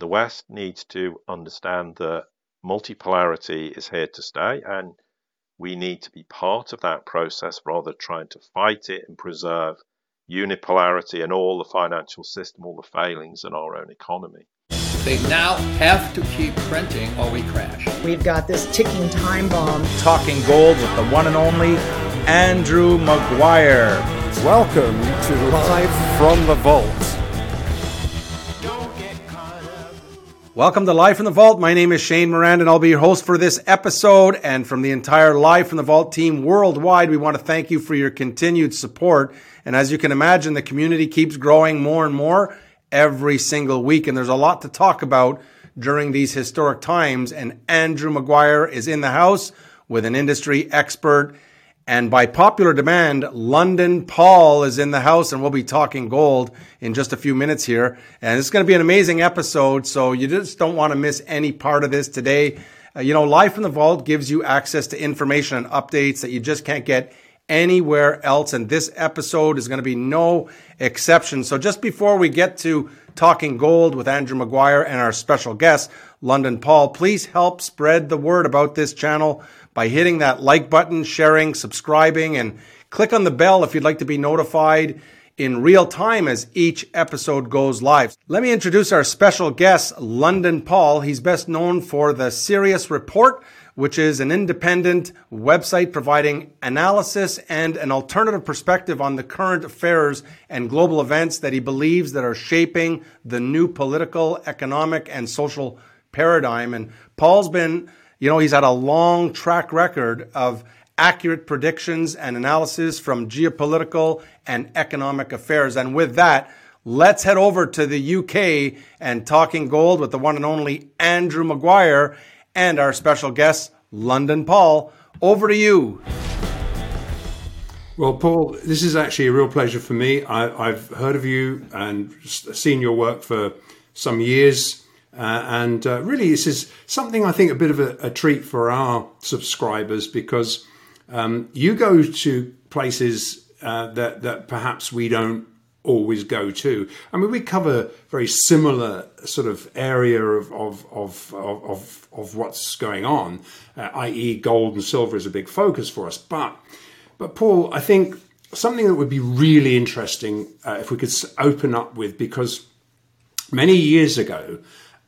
the West needs to understand that multipolarity is here to stay and we need to be part of that process rather than trying to fight it and preserve unipolarity and all the financial system, all the failings in our own economy. They now have to keep printing or we crash. We've got this ticking time bomb. Talking gold with the one and only Andrew Maguire. Welcome to Live from the Vault. Welcome to Live from the Vault. My name is Shane Morand, and I'll be your host for this episode. And from the entire Live from the Vault team worldwide, we want to thank you for your continued support. And as you can imagine, the community keeps growing more and more every single week. And there's a lot to talk about during these historic times. And Andrew Maguire is in the house with an industry expert. And by popular demand, London Paul is in the house, and we'll be talking gold in just a few minutes here. And it's going to be an amazing episode, so you just don't want to miss any part of this today. Uh, you know, Live from the Vault gives you access to information and updates that you just can't get anywhere else. And this episode is going to be no exception. So just before we get to talking gold with Andrew Maguire and our special guest, London Paul, please help spread the word about this channel by hitting that like button, sharing, subscribing, and click on the bell if you'd like to be notified in real time as each episode goes live. Let me introduce our special guest, London Paul. He's best known for the Sirius Report which is an independent website providing analysis and an alternative perspective on the current affairs and global events that he believes that are shaping the new political, economic, and social paradigm. And Paul's been, you know, he's had a long track record of accurate predictions and analysis from geopolitical and economic affairs. And with that, let's head over to the UK and talking gold with the one and only Andrew Maguire and our special guest, London Paul. Over to you. Well, Paul, this is actually a real pleasure for me. I, have heard of you and seen your work for some years. Uh, and uh, really, this is something I think a bit of a, a treat for our subscribers because um, you go to places uh, that, that perhaps we don't always go to. I mean, we cover very similar sort of area of of of of, of what's going on, uh, i.e., gold and silver is a big focus for us. But but Paul, I think something that would be really interesting uh, if we could open up with because many years ago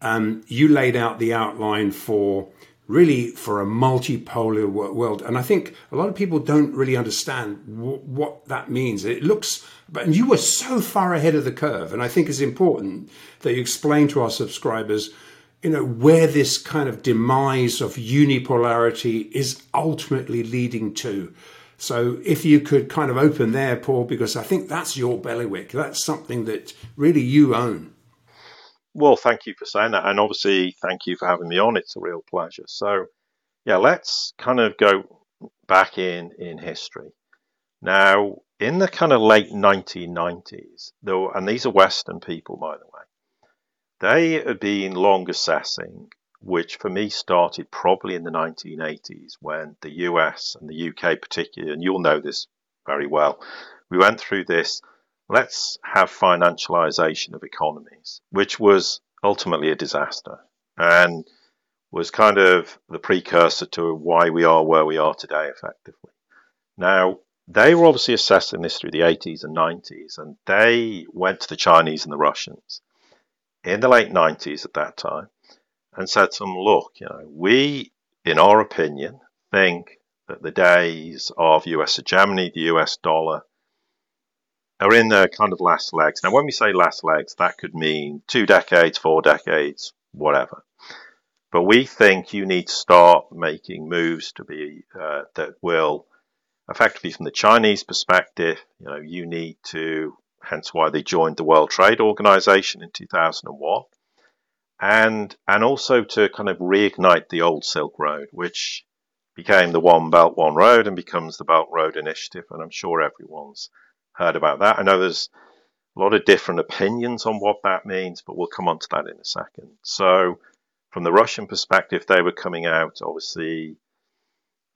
um, you laid out the outline for really for a multipolar world. And I think a lot of people don't really understand what that means. It looks, but you were so far ahead of the curve. And I think it's important that you explain to our subscribers, you know, where this kind of demise of unipolarity is ultimately leading to. So if you could kind of open there, Paul, because I think that's your bailiwick. That's something that really you own. Well, thank you for saying that. And obviously, thank you for having me on. It's a real pleasure. So, yeah, let's kind of go back in, in history. Now, in the kind of late 1990s, though, and these are Western people, by the way, they had been long assessing, which for me started probably in the 1980s when the US and the UK, particularly, and you'll know this very well, we went through this let's have financialization of economies, which was ultimately a disaster and was kind of the precursor to why we are where we are today, effectively. Now, they were obviously assessing this through the 80s and 90s, and they went to the Chinese and the Russians in the late 90s at that time and said to them, look, you know, we, in our opinion, think that the days of US hegemony, the US dollar, are in the kind of last legs. Now, when we say last legs, that could mean two decades, four decades, whatever. But we think you need to start making moves to be uh, that will, effectively, from the Chinese perspective, you know, you need to. Hence, why they joined the World Trade Organization in 2001, and and also to kind of reignite the old Silk Road, which became the One Belt One Road and becomes the Belt Road Initiative. And I'm sure everyone's heard about that. I know there's a lot of different opinions on what that means, but we'll come on to that in a second. So, from the Russian perspective, they were coming out, obviously,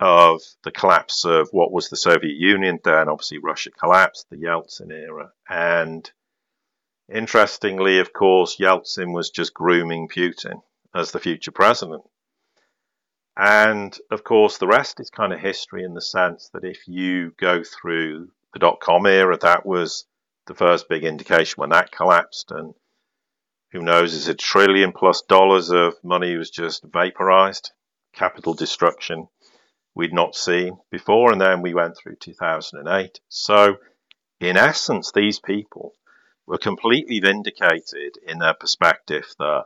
of the collapse of what was the Soviet Union. Then, obviously, Russia collapsed, the Yeltsin era, and Interestingly, of course, Yeltsin was just grooming Putin as the future president. And of course, the rest is kind of history in the sense that if you go through the dot com era, that was the first big indication when that collapsed. And who knows, is a trillion plus dollars of money was just vaporized, capital destruction we'd not seen before. And then we went through 2008. So, in essence, these people were completely vindicated in their perspective that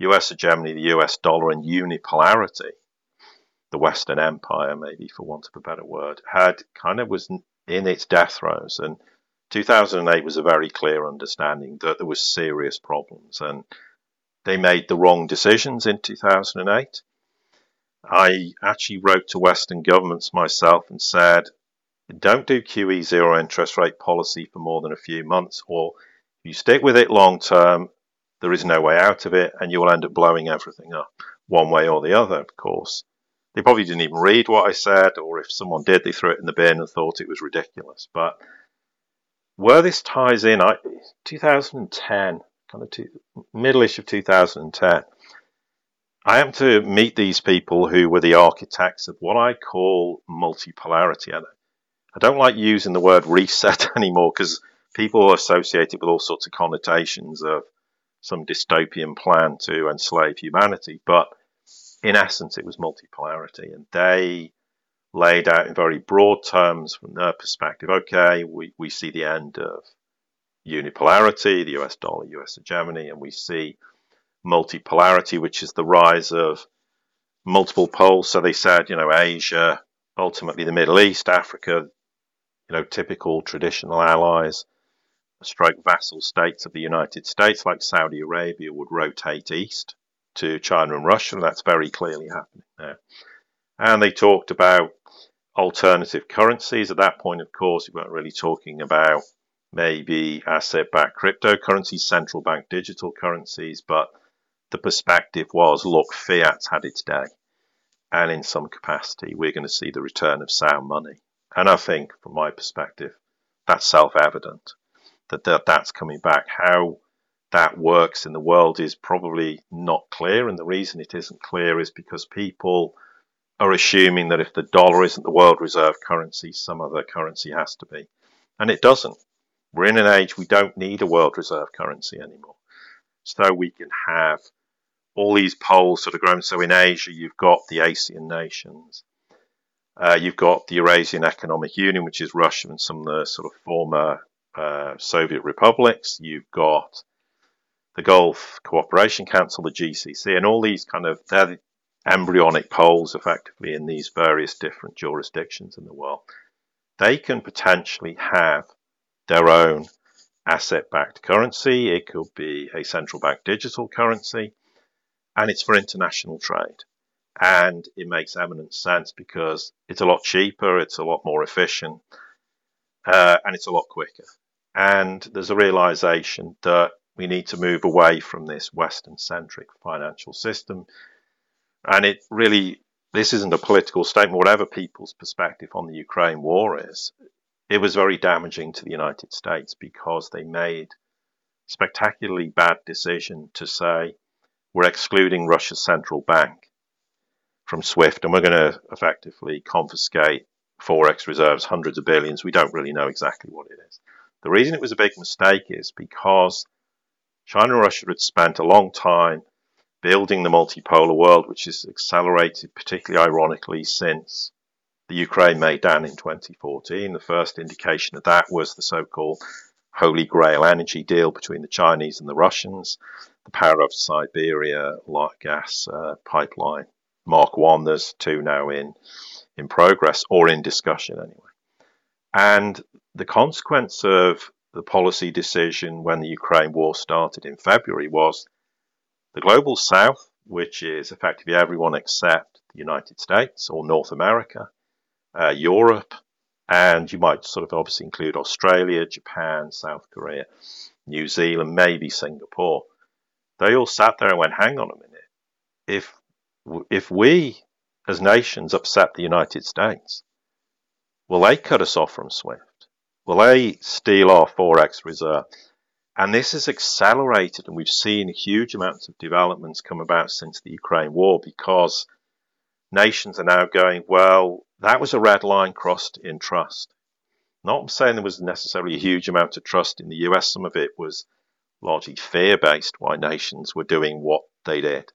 US hegemony, the US dollar, and unipolarity, the Western Empire, maybe for want of a better word, had kind of was in its death throes. And 2008 was a very clear understanding that there was serious problems, and they made the wrong decisions in 2008. I actually wrote to Western governments myself and said, don't do QE zero interest rate policy for more than a few months, or you stick with it long term, there is no way out of it, and you will end up blowing everything up one way or the other, of course. They probably didn't even read what I said, or if someone did, they threw it in the bin and thought it was ridiculous. But where this ties in, I, 2010, kind of middle-ish of 2010, I am to meet these people who were the architects of what I call multipolarity. I don't like using the word reset anymore because people associate it with all sorts of connotations of some dystopian plan to enslave humanity. But in essence, it was multipolarity. And they laid out in very broad terms from their perspective okay, we, we see the end of unipolarity, the US dollar, US hegemony, and we see multipolarity, which is the rise of multiple poles. So they said, you know, Asia, ultimately the Middle East, Africa, you know, typical traditional allies, stroke vassal states of the United States, like Saudi Arabia, would rotate east to China and Russia, and that's very clearly happening now. And they talked about alternative currencies. At that point, of course, we weren't really talking about maybe asset backed cryptocurrencies, central bank digital currencies, but the perspective was look, fiat's had its day. And in some capacity, we're going to see the return of sound money. And I think, from my perspective, that's self evident that, that that's coming back. How that works in the world is probably not clear. And the reason it isn't clear is because people are assuming that if the dollar isn't the world reserve currency, some other currency has to be. And it doesn't. We're in an age we don't need a world reserve currency anymore. So we can have all these poles sort of grown. So in Asia, you've got the ASEAN nations. Uh, you've got the Eurasian Economic Union, which is Russia and some of the sort of former uh, Soviet republics. You've got the Gulf Cooperation Council, the GCC, and all these kind of they're embryonic poles effectively in these various different jurisdictions in the world. They can potentially have their own asset backed currency. It could be a central bank digital currency, and it's for international trade. And it makes eminent sense because it's a lot cheaper, it's a lot more efficient, uh, and it's a lot quicker. And there's a realization that we need to move away from this Western centric financial system. And it really, this isn't a political statement, whatever people's perspective on the Ukraine war is, it was very damaging to the United States because they made spectacularly bad decision to say we're excluding Russia's central bank from SWIFT and we're going to effectively confiscate forex reserves, hundreds of billions. We don't really know exactly what it is. The reason it was a big mistake is because China and Russia had spent a long time building the multipolar world, which has accelerated, particularly ironically, since the Ukraine Maidan in 2014. The first indication of that was the so called Holy Grail energy deal between the Chinese and the Russians, the Power of Siberia light gas uh, pipeline, Mark 1. There's two now in, in progress or in discussion anyway. And the consequence of the policy decision when the Ukraine war started in February was the global south, which is effectively everyone except the United States or North America, uh, Europe, and you might sort of obviously include Australia, Japan, South Korea, New Zealand, maybe Singapore. They all sat there and went, hang on a minute. If, if we as nations upset the United States, will they cut us off from SWIFT? Will they steal our forex reserve? And this has accelerated, and we've seen huge amounts of developments come about since the Ukraine war because nations are now going, well, that was a red line crossed in trust. Not saying there was necessarily a huge amount of trust in the US, some of it was largely fear based why nations were doing what they did.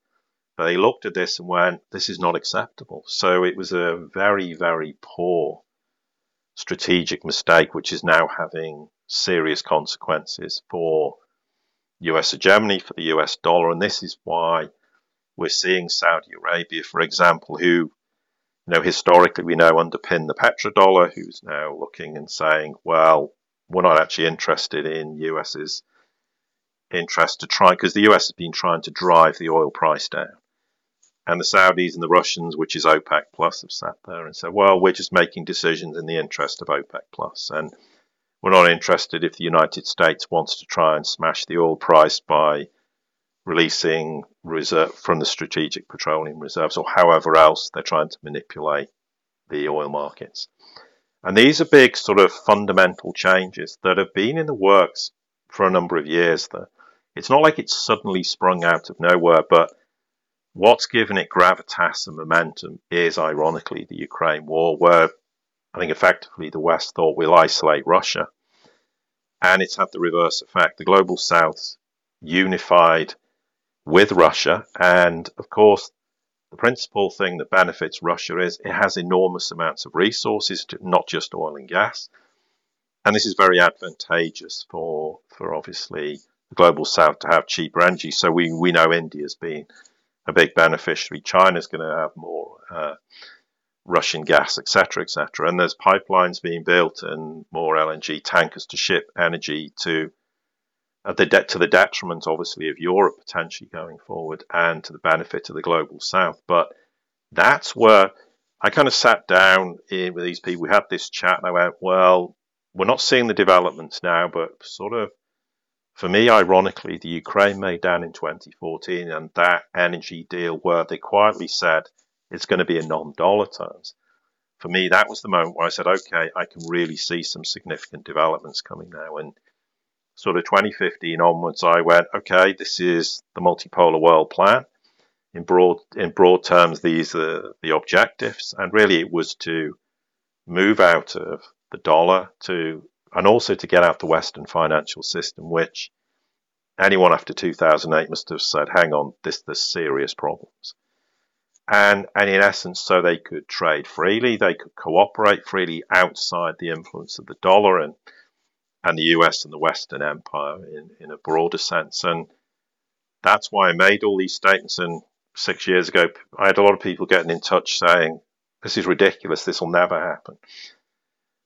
But they looked at this and went, this is not acceptable. So it was a very, very poor strategic mistake, which is now having serious consequences for US hegemony, for the US dollar. And this is why we're seeing Saudi Arabia, for example, who, you know, historically we know underpin the petrodollar, who's now looking and saying, well, we're not actually interested in US's interest to try, because the US has been trying to drive the oil price down. And the Saudis and the Russians, which is OPEC Plus, have sat there and said, well, we're just making decisions in the interest of OPEC And we're not interested if the United States wants to try and smash the oil price by releasing reserve from the strategic petroleum reserves or however else they're trying to manipulate the oil markets. And these are big sort of fundamental changes that have been in the works for a number of years. It's not like it's suddenly sprung out of nowhere, but what's given it gravitas and momentum is ironically the Ukraine war, where I think effectively the West thought we'll isolate Russia. And it's had the reverse effect. The global South unified with Russia. And of course, the principal thing that benefits Russia is it has enormous amounts of resources, not just oil and gas. And this is very advantageous for, for obviously the global South to have cheaper energy. So we, we know India's been a big beneficiary. China's going to have more. Uh, Russian gas, etc., etc. And there's pipelines being built and more LNG tankers to ship energy to at the to the detriment, obviously, of Europe potentially going forward, and to the benefit of the global South. But that's where I kind of sat down in with these people. We had this chat, and I went, "Well, we're not seeing the developments now, but sort of." For me, ironically, the Ukraine Maidan in 2014 and that energy deal where they quietly said it's going to be in non-dollar terms. For me, that was the moment where I said, okay, I can really see some significant developments coming now. And sort of 2015 onwards, I went, okay, this is the multipolar world plan. In broad in broad terms, these are the objectives, and really it was to move out of the dollar to and also to get out the Western financial system, which anyone after 2008 must have said, hang on, this there's serious problems and and in essence, so they could trade freely, they could cooperate freely outside the influence of the dollar and and the US and the Western Empire in, in a broader sense. And that's why I made all these statements. And six years ago, I had a lot of people getting in touch saying, "This is ridiculous. This will never happen."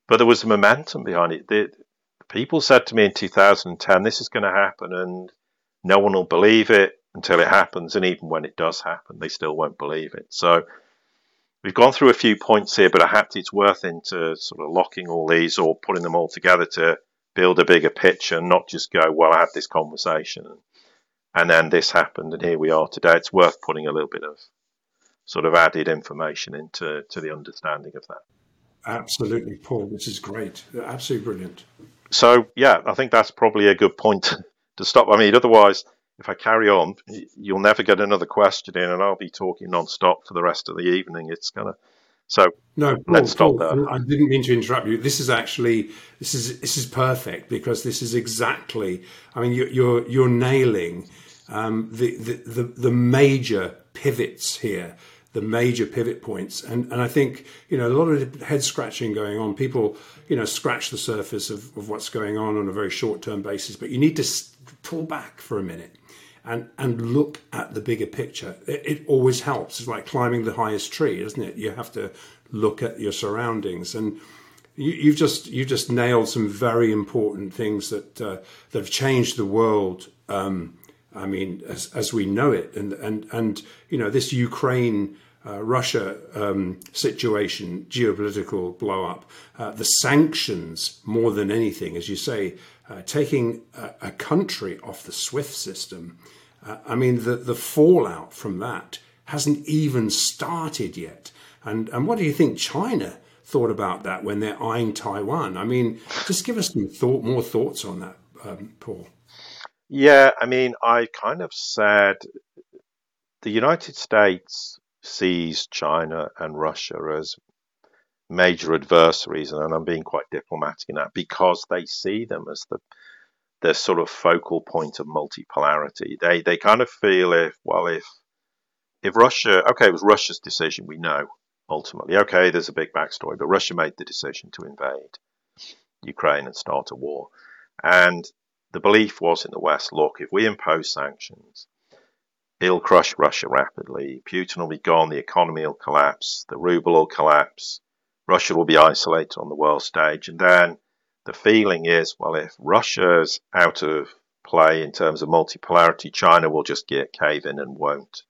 But there was a momentum behind it. The, people said to me in 2010, "This is going to happen," and no one will believe it until it happens. And even when it does happen, they still won't believe it. So we've gone through a few points here, but I had it's worth into sort of locking all these or putting them all together to build a bigger picture and not just go, well, I had this conversation and then this happened and here we are today. It's worth putting a little bit of sort of added information into to the understanding of that. Absolutely, Paul. This is great. Absolutely brilliant. So yeah, I think that's probably a good point to stop. I mean, otherwise, if I carry on, you'll never get another question in, and I'll be talking non-stop for the rest of the evening. It's gonna. So no, Paul, let's stop Paul, there. I didn't mean to interrupt you. This is actually this is this is perfect because this is exactly. I mean, you're you're, you're nailing um, the, the the the major pivots here the major pivot points. And, and I think, you know, a lot of head scratching going on. People, you know, scratch the surface of, of what's going on on a very short term basis, but you need to pull back for a minute and and look at the bigger picture. It, it, always helps. It's like climbing the highest tree, isn't it? You have to look at your surroundings, and you, have just you just nailed some very important things that uh, that have changed the world. Um, I mean, as, as we know it, and and and you know this Ukraine. Uh, Russia um, situation, geopolitical blow up, uh, the sanctions more than anything, as you say, uh, taking a, a, country off the SWIFT system, uh, I mean, the, the fallout from that hasn't even started yet. And, and what do you think China thought about that when they're eyeing Taiwan? I mean, just give us some thought, more thoughts on that, um, Paul. Yeah, I mean, I kind of said the United States sees China and Russia as major adversaries, and I'm being quite diplomatic in that because they see them as the the sort of focal point of multipolarity. They they kind of feel if well if if Russia okay it was Russia's decision we know ultimately okay there's a big backstory but Russia made the decision to invade Ukraine and start a war and the belief was in the West look if we impose sanctions it'll crush Russia rapidly Putin will be gone the economy will collapse the ruble will collapse Russia will be isolated on the world stage and then the feeling is, well, if Russia's out of play in terms of multipolarity, China will just get cave in and won't,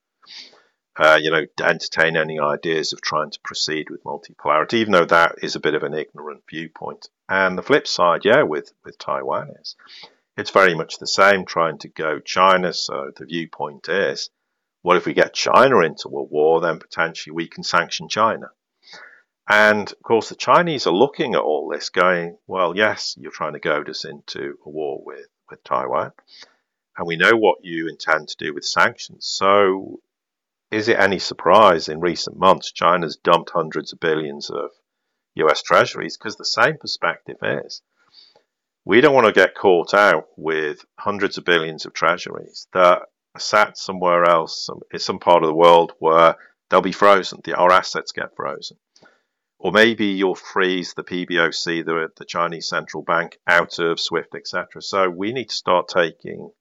uh, you know, entertain any ideas of trying to proceed with multipolarity, even though that is a bit of an ignorant viewpoint. And the flip side, yeah, with, with Taiwan is it's very much the same, trying to go China. So the viewpoint is, what if we get China into a war, then potentially we can sanction China. And of course, the Chinese are looking at all this, going, well, yes, you're trying to goad us into a war with, with Taiwan. And we know what you intend to do with sanctions. So, is it any surprise in recent months China's dumped hundreds of billions of US treasuries? Because the same perspective is we don't want to get caught out with hundreds of billions of treasuries that are sat somewhere else, in some part of the world where they'll be frozen, our assets get frozen. Or maybe you'll freeze the PBOC, the, the Chinese central bank, out of SWIFT, etc. So we need to start taking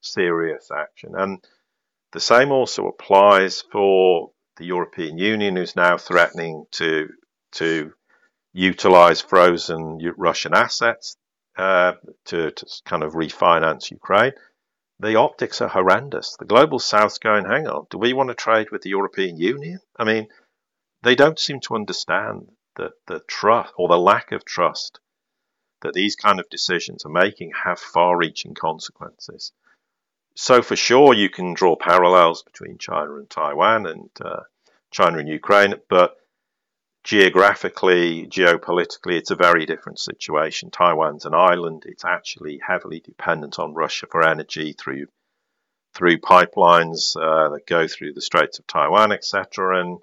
serious action. And the same also applies for the European Union, who's now threatening to to utilize frozen Russian assets uh, to, to kind of refinance Ukraine. The optics are horrendous. The global south's going, hang on, do we want to trade with the European Union? I mean, they don't seem to understand that the trust or the lack of trust that these kind of decisions are making have far reaching consequences. So, for sure, you can draw parallels between China and Taiwan and uh, China and Ukraine, but geographically, geopolitically, it's a very different situation. Taiwan's an island, it's actually heavily dependent on Russia for energy through through pipelines uh, that go through the Straits of Taiwan, etc. And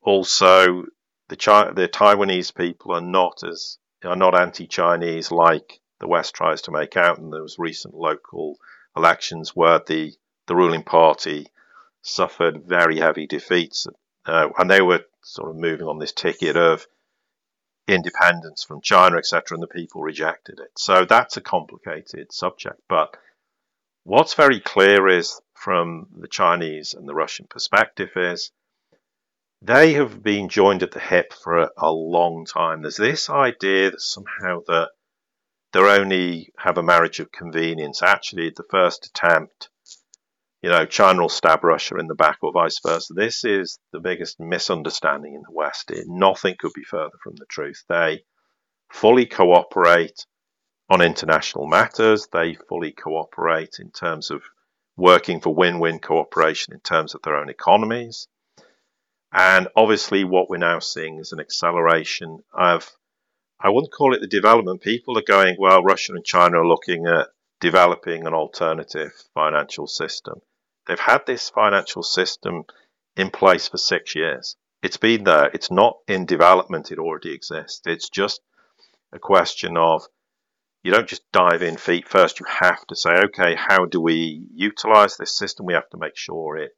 also the, Chi- the Taiwanese people are not as are not anti-Chinese like the West tries to make out. And there was recent local elections where the the ruling party suffered very heavy defeats, uh, and they were sort of moving on this ticket of independence from China, etc., and the people rejected it. So that's a complicated subject. But what's very clear is from the Chinese and the Russian perspective is they have been joined at the hip for a, a long time. There's this idea that somehow that they only have a marriage of convenience. Actually, the first attempt, you know, China will stab Russia in the back or vice versa. This is the biggest misunderstanding in the West. It, nothing could be further from the truth. They fully cooperate on international matters. They fully cooperate in terms of working for win-win cooperation in terms of their own economies. And obviously, what we're now seeing is an acceleration of, I wouldn't call it the development. People are going, well, Russia and China are looking at developing an alternative financial system. They've had this financial system in place for six years. It's been there. It's not in development. It already exists. It's just a question of you don't just dive in feet first. You have to say, okay, how do we utilize this system? We have to make sure it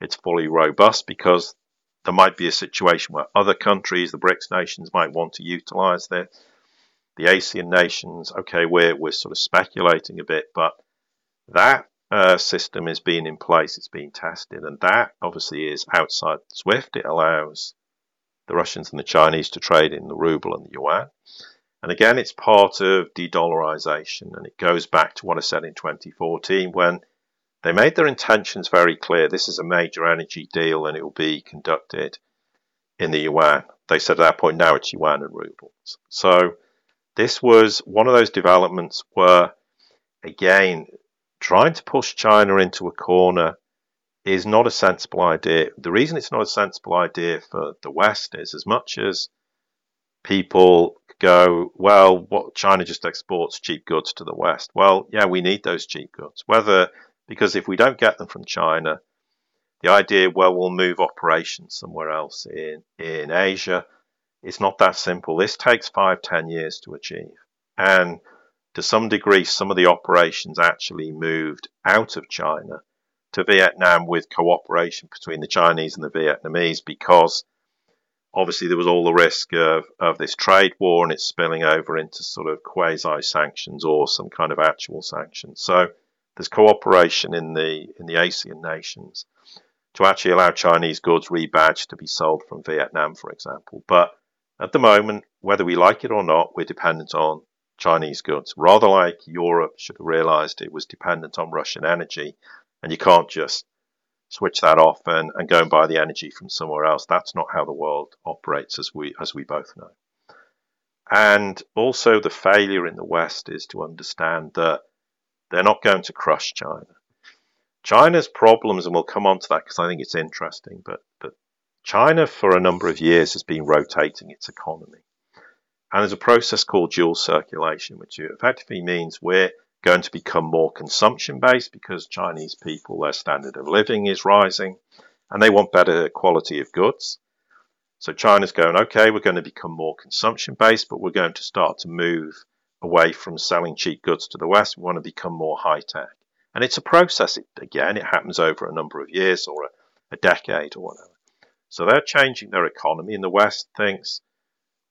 it's fully robust because there might be a situation where other countries, the BRICS nations, might want to utilize this. The ASEAN nations, okay, we're, we're sort of speculating a bit, but that uh, system is being in place, it's being tested, and that obviously is outside SWIFT. It allows the Russians and the Chinese to trade in the ruble and the yuan. And again, it's part of de dollarization, and it goes back to what I said in 2014 when they made their intentions very clear. This is a major energy deal and it will be conducted in the yuan. They said at that point, now it's yuan and rubles. So this was one of those developments where, again, trying to push China into a corner is not a sensible idea. The reason it's not a sensible idea for the West is as much as people go, well, what China just exports cheap goods to the West. Well, yeah, we need those cheap goods. Whether because if we don't get them from China, the idea, well, we'll move operations somewhere else in in Asia, it's not that simple. This takes five, ten years to achieve, and to some degree, some of the operations actually moved out of China to Vietnam with cooperation between the Chinese and the Vietnamese because obviously there was all the risk of, of this trade war and it's spilling over into sort of quasi sanctions or some kind of actual sanctions. So there's cooperation in the in the ASEAN nations to actually allow Chinese goods rebadged to be sold from Vietnam, for example. But at the moment, whether we like it or not, we're dependent on Chinese goods, rather like Europe should have realized it was dependent on Russian energy. And you can't just switch that off and, and go and buy the energy from somewhere else. That's not how the world operates, as we as we both know. And also, the failure in the West is to understand that they're not going to crush China. China's problems, and we'll come on to that because I think it's interesting, but, but China for a number of years has been rotating its economy. And there's a process called dual circulation, which effectively means we're going to become more consumption based because Chinese people, their standard of living is rising and they want better quality of goods. So China's going, okay, we're going to become more consumption based, but we're going to start to move away from selling cheap goods to the West. We want to become more high tech. And it's a process. It, again, it happens over a number of years or a, a decade or whatever. So they're changing their economy, and the West thinks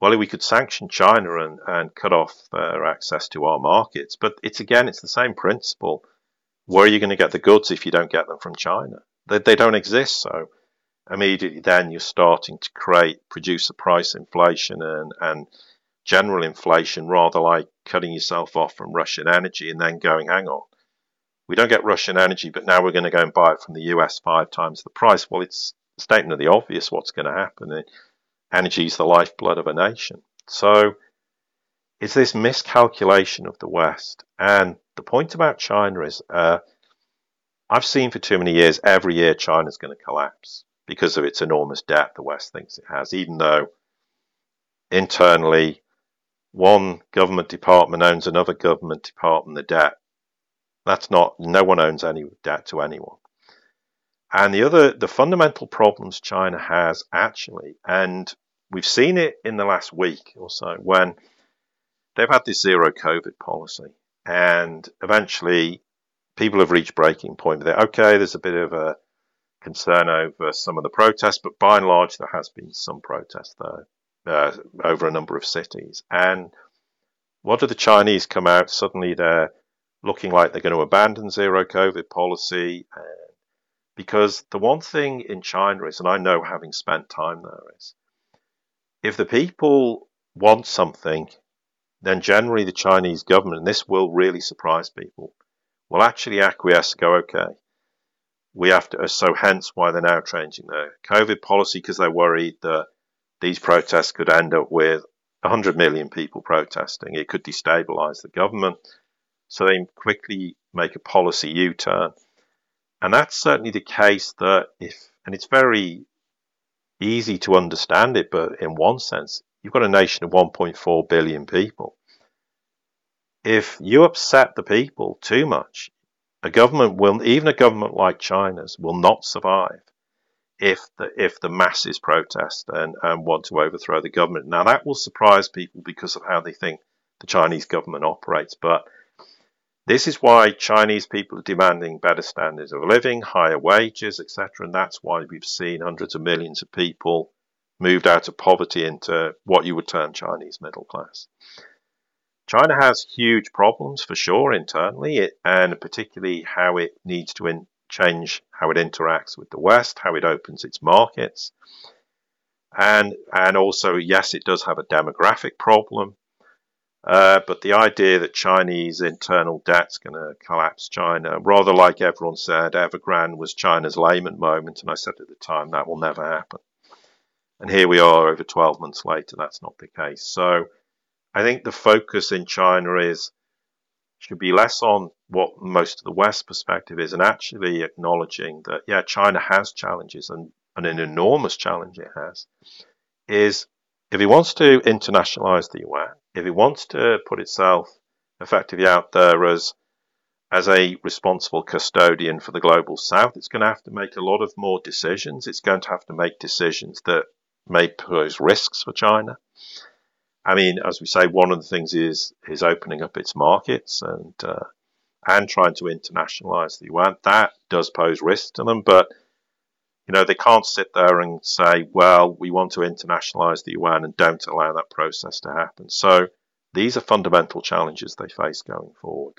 well, we could sanction China and, and cut off their access to our markets. But it's again, it's the same principle. Where are you going to get the goods if you don't get them from China? They, they don't exist. So immediately then you're starting to create producer price inflation and, and general inflation rather like cutting yourself off from Russian energy and then going, hang on, we don't get Russian energy, but now we're going to go and buy it from the US five times the price. Well, it's a statement of the obvious what's going to happen energy is the lifeblood of a nation. So it's this miscalculation of the West. And the point about China is uh, I've seen for too many years, every year China's going to collapse because of its enormous debt the West thinks it has, even though internally one government department owns another government department the debt. That's not, no one owns any debt to anyone. And the other, the fundamental problems China has actually, and We've seen it in the last week or so when they've had this zero COVID policy, and eventually people have reached breaking point it. Okay, there's a bit of a concern over some of the protests, but by and large, there has been some protest there uh, over a number of cities. And what do the Chinese come out? Suddenly, they're looking like they're going to abandon zero COVID policy. because the one thing in China is, and I know having spent time there, is if the people want something, then generally the Chinese government, and this will really surprise people, will actually acquiesce go, okay, we have to, so hence why they're now changing their COVID policy because they're worried that these protests could end up with 100 million people protesting. It could destabilize the government. So they quickly make a policy U turn. And that's certainly the case that if, and it's very easy to understand it, but in one sense, you've got a nation of 1.4 billion people. If you upset the people too much, a government will, even a government like China's, will not survive if the if the masses protest and, and want to overthrow the government. Now that will surprise people because of how they think the Chinese government operates, but this is why Chinese people are demanding better standards of living, higher wages, etc. And that's why we've seen hundreds of millions of people moved out of poverty into what you would term Chinese middle class. China has huge problems for sure internally, and particularly how it needs to in, change how it interacts with the West, how it opens its markets, and and also yes, it does have a demographic problem. Uh, but the idea that Chinese internal debt's going to collapse China, rather like everyone said, Evergrande was China's Lehman moment, and I said at the time that will never happen. And here we are over 12 months later, that's not the case. So I think the focus in China is should be less on what most of the West perspective is and actually acknowledging that, yeah, China has challenges and, and an enormous challenge it has, is if he wants to internationalize the yuan, if it wants to put itself effectively out there as as a responsible custodian for the global south, it's going to have to make a lot of more decisions. It's going to have to make decisions that may pose risks for China. I mean, as we say, one of the things is is opening up its markets and uh, and trying to internationalize the yuan. That does pose risks to them, but you know they can't sit there and say, "Well, we want to internationalize the yuan and don't allow that process to happen." So these are fundamental challenges they face going forward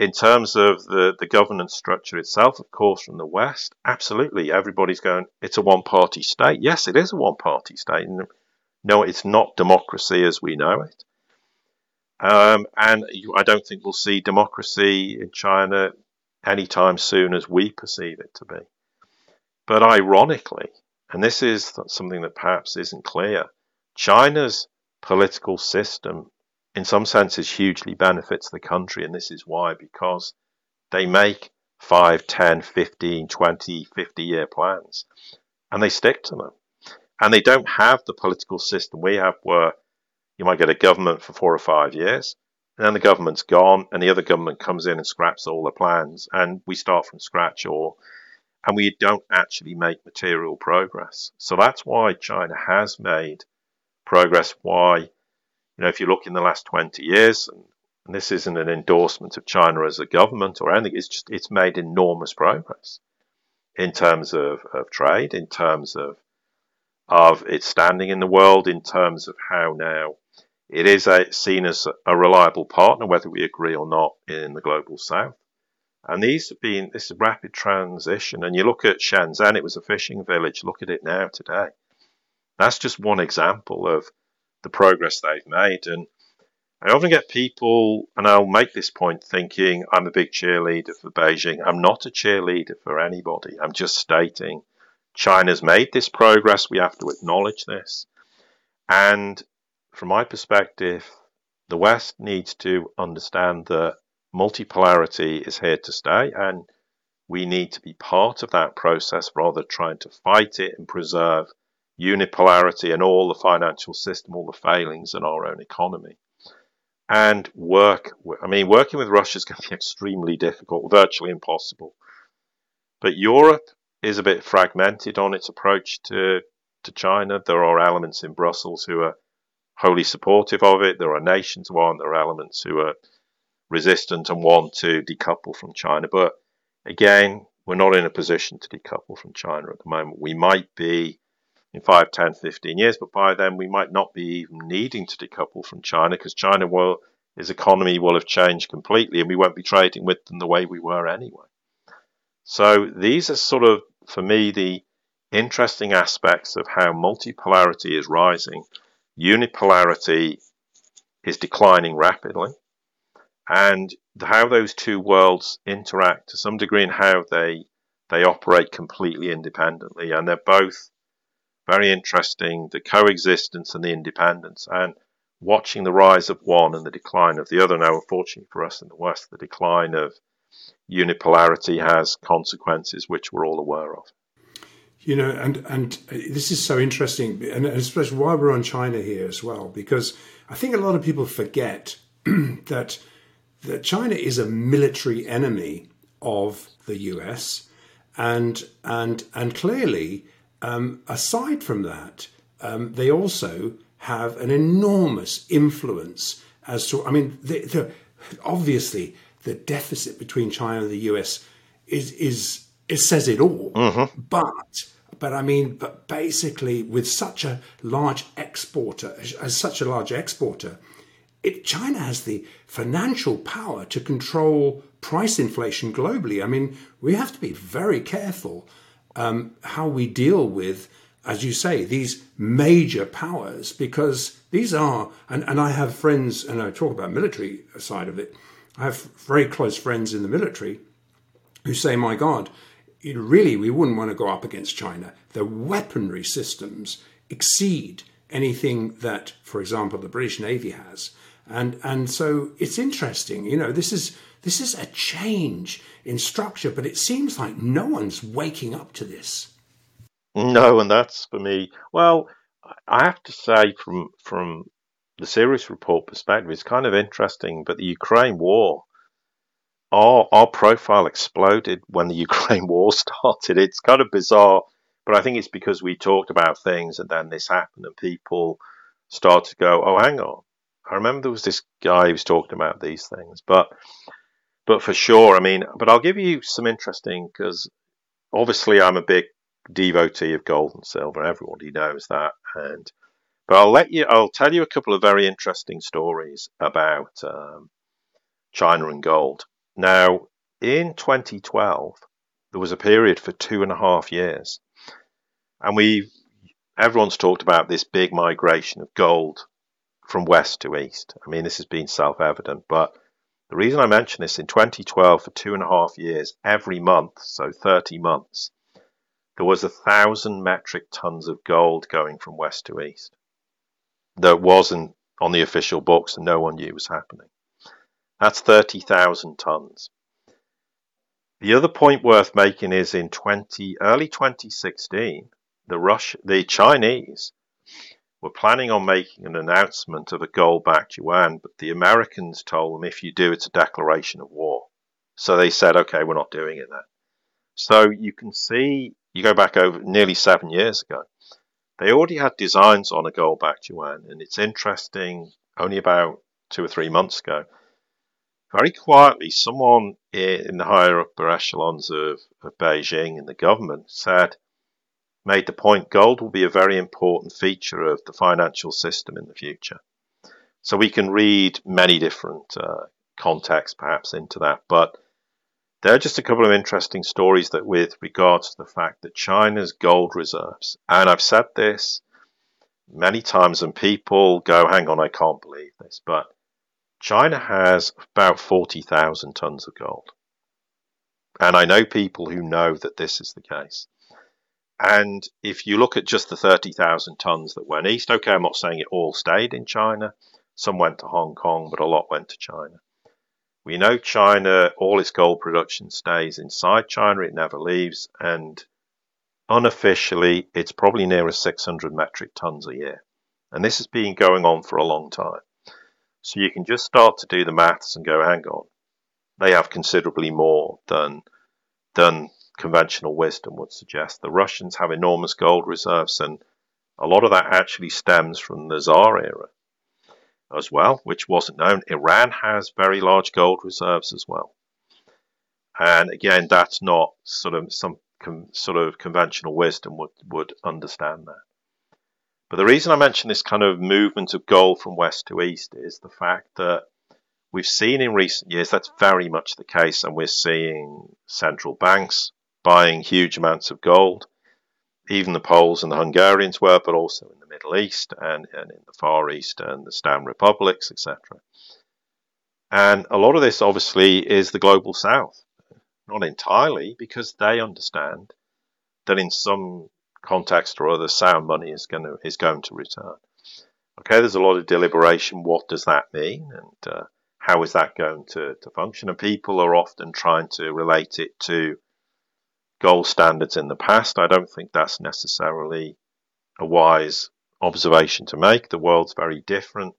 in terms of the, the governance structure itself, of course, from the West, absolutely, everybody's going, it's a one party state. Yes, it is a one party state. No, it's not democracy as we know it. Um, and I don't think we'll see democracy in China anytime soon as we perceive it to be. But ironically, and this is something that perhaps isn't clear, China's political system in some senses hugely benefits the country. And this is why, because they make 5, 10, 15, 20, 50 year plans and they stick to them. And they don't have the political system we have where you might get a government for four or five years and then the government's gone and the other government comes in and scraps all the plans and we start from scratch or and we don't actually make material progress. So that's why China has made progress, why you know, if you look in the last 20 years, and, and this isn't an endorsement of China as a government or anything, it's just it's made enormous progress in terms of, of trade, in terms of of its standing in the world, in terms of how now it is a, seen as a reliable partner, whether we agree or not, in the global south. And these have been this is rapid transition. And you look at Shenzhen, it was a fishing village. Look at it now today. That's just one example of the progress they've made. And I often get people, and I'll make this point thinking I'm a big cheerleader for Beijing. I'm not a cheerleader for anybody. I'm just stating China's made this progress. We have to acknowledge this. And from my perspective, the West needs to understand that multipolarity is here to stay and we need to be part of that process rather than trying to fight it and preserve unipolarity and all the financial system, all the failings in our own economy. And work, I mean, working with Russia is going to be extremely difficult, virtually impossible. But Europe is a bit fragmented on its approach to, to China. There are elements in Brussels who are wholly supportive of it. There are nations who aren't. There are elements who are resistant and want to decouple from China. But again, we're not in a position to decouple from China at the moment. We might be in 5, 10, 15 years, but by then we might not be even needing to decouple from China because China will, its economy will have changed completely and we won't be trading with them the way we were anyway. So these are sort of, for me, the interesting aspects of how multipolarity is rising. Unipolarity is declining rapidly. And how those two worlds interact to some degree and how they they operate completely independently. And they're both very interesting the coexistence and the independence and watching the rise of one and the decline of the other. Now, unfortunately for us in the West, the decline of unipolarity has consequences which we're all aware of. You know, and and uh, this is so interesting, and especially why we're on China here as well, because I think a lot of people forget that that China is a military enemy of the US, and and and clearly um, aside from that, um, they also have an enormous influence as to, I mean, the, the, obviously the deficit between China and the US is, is it says it all. Mm-hmm. But, but I mean, but basically with such a large exporter, as such a large exporter, China has the financial power to control price inflation globally. I mean, we have to be very careful um, how we deal with, as you say, these major powers, because these are, and, and I have friends, and I talk about military side of it, I have very close friends in the military who say, my God, really, we wouldn't want to go up against China. The weaponry systems exceed anything that, for example, the British Navy has. And, and so it's interesting, you know, this is this is a change in structure, but it seems like no one's waking up to this. No, and that's for me. Well, I have to say, from from the sirius report perspective, it's kind of interesting. But the Ukraine war, our our profile exploded when the Ukraine war started. It's kind of bizarre, but I think it's because we talked about things and then this happened and people started to go, "Oh, hang on." I remember there was this guy who was talking about these things, but but for sure, I mean, but I'll give you some interesting because obviously I'm a big devotee of gold and silver. Everybody knows that, and but I'll let you. I'll tell you a couple of very interesting stories about um, China and gold. Now, in 2012, there was a period for two and a half years, and we everyone's talked about this big migration of gold from west to east. I mean, this has been self-evident, but the reason I mention this in 2012 for two and a half years, every month, so 30 months, there was a thousand metric tons of gold going from west to east that wasn't on the official books and no one knew was happening. That's 30,000 tons. The other point worth making is in 20, early 2016, the Rush, the Chinese were planning on making an announcement of a gold-backed yuan, but the Americans told them if you do, it's a declaration of war. So they said, okay, we're not doing it then. So you can see, you go back over nearly seven years ago, they already had designs on a gold-backed yuan, and it's interesting. Only about two or three months ago, very quietly, someone in the higher upper echelons of, of Beijing in the government said, made the point gold will be a very important feature of the financial system in the future. So we can read many different uh, contexts perhaps into that, but there are just a couple of interesting stories that, with regards to the fact that China's gold reserves, and I've said this many times, and people go, hang on, I can't believe this, but China has about 40,000 tons of gold. And I know people who know that this is the case. And if you look at just the 30,000 tons that went east, okay, I'm not saying it all stayed in China. Some went to Hong Kong, but a lot went to China. We know China, all its gold production stays inside China, it never leaves, and unofficially, it's probably nearer 600 metric tons a year. And this has been going on for a long time. So you can just start to do the maths and go, hang on, they have considerably more than, than conventional wisdom would suggest. The Russians have enormous gold reserves, and a lot of that actually stems from the Tsar era as well, which wasn't known. Iran has very large gold reserves as well. And again, that's not sort of some sort of conventional wisdom would, would understand that. But the reason I mention this kind of movement of gold from west to east is the fact that we've seen in recent years that's very much the case, and we're seeing central banks buying huge amounts of gold even the Poles and the Hungarians were, but also in the Middle East and, and in the Far East and the Stan republics, etc. And a lot of this obviously is the global south. Not entirely, because they understand that in some context or other, sound money is going to is going to return. Okay, there's a lot of deliberation. What does that mean, and uh, how is that going to, to function? And people are often trying to relate it to gold standards in the past. I don't think that's necessarily a wise observation to make. The world's very different.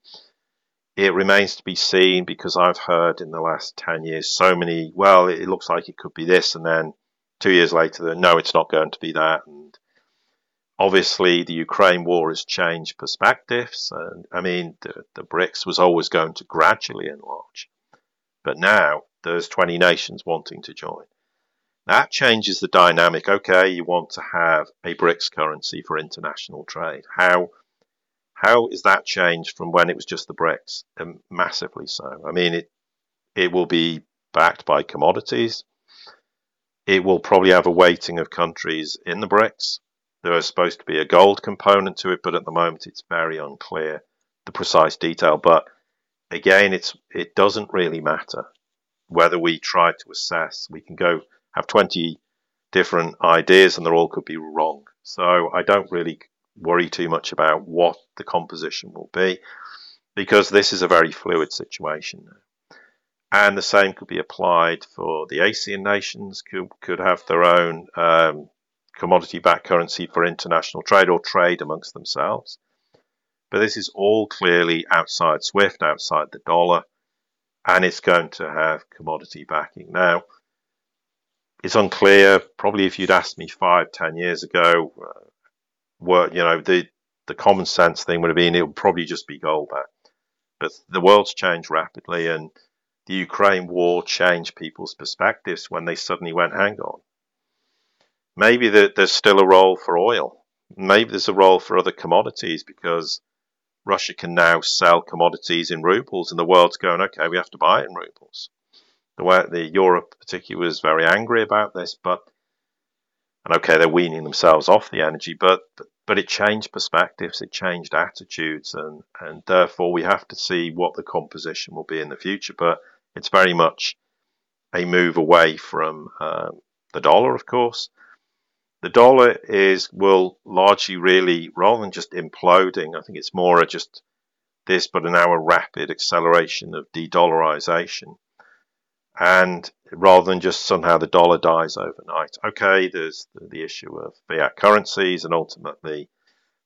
It remains to be seen because I've heard in the last 10 years so many, well, it looks like it could be this, and then two years later, no, it's not going to be that. And obviously, the Ukraine war has changed perspectives. And I mean, the, the BRICS was always going to gradually enlarge. But now there's 20 nations wanting to join. That changes the dynamic. Okay, you want to have a BRICS currency for international trade. How how is that changed from when it was just the BRICS? Um, massively so. I mean, it it will be backed by commodities. It will probably have a weighting of countries in the BRICS. There is supposed to be a gold component to it, but at the moment it's very unclear the precise detail. But again, it's it doesn't really matter whether we try to assess. We can go have 20 different ideas and they all could be wrong. So I don't really worry too much about what the composition will be because this is a very fluid situation. And the same could be applied for the ASEAN nations, could, could have their own um, commodity backed currency for international trade or trade amongst themselves. But this is all clearly outside SWIFT, outside the dollar, and it's going to have commodity backing. Now, it's unclear. Probably if you'd asked me five, ten years ago, uh, what you know, the the common sense thing would have been it would probably just be gold back. But the world's changed rapidly, and the Ukraine war changed people's perspectives when they suddenly went, hang on, maybe there's still a role for oil. Maybe there's a role for other commodities because Russia can now sell commodities in rubles, and the world's going, okay, we have to buy it in rubles. The way the Europe particularly was very angry about this, but and okay, they're weaning themselves off the energy, but, but it changed perspectives, it changed attitudes, and and therefore we have to see what the composition will be in the future. But it's very much a move away from uh, the dollar, of course. The dollar is will largely really rather than just imploding. I think it's more just this, but now a rapid acceleration of de-dollarization, and rather than just somehow the dollar dies overnight. Okay, there's the, issue of fiat currencies and ultimately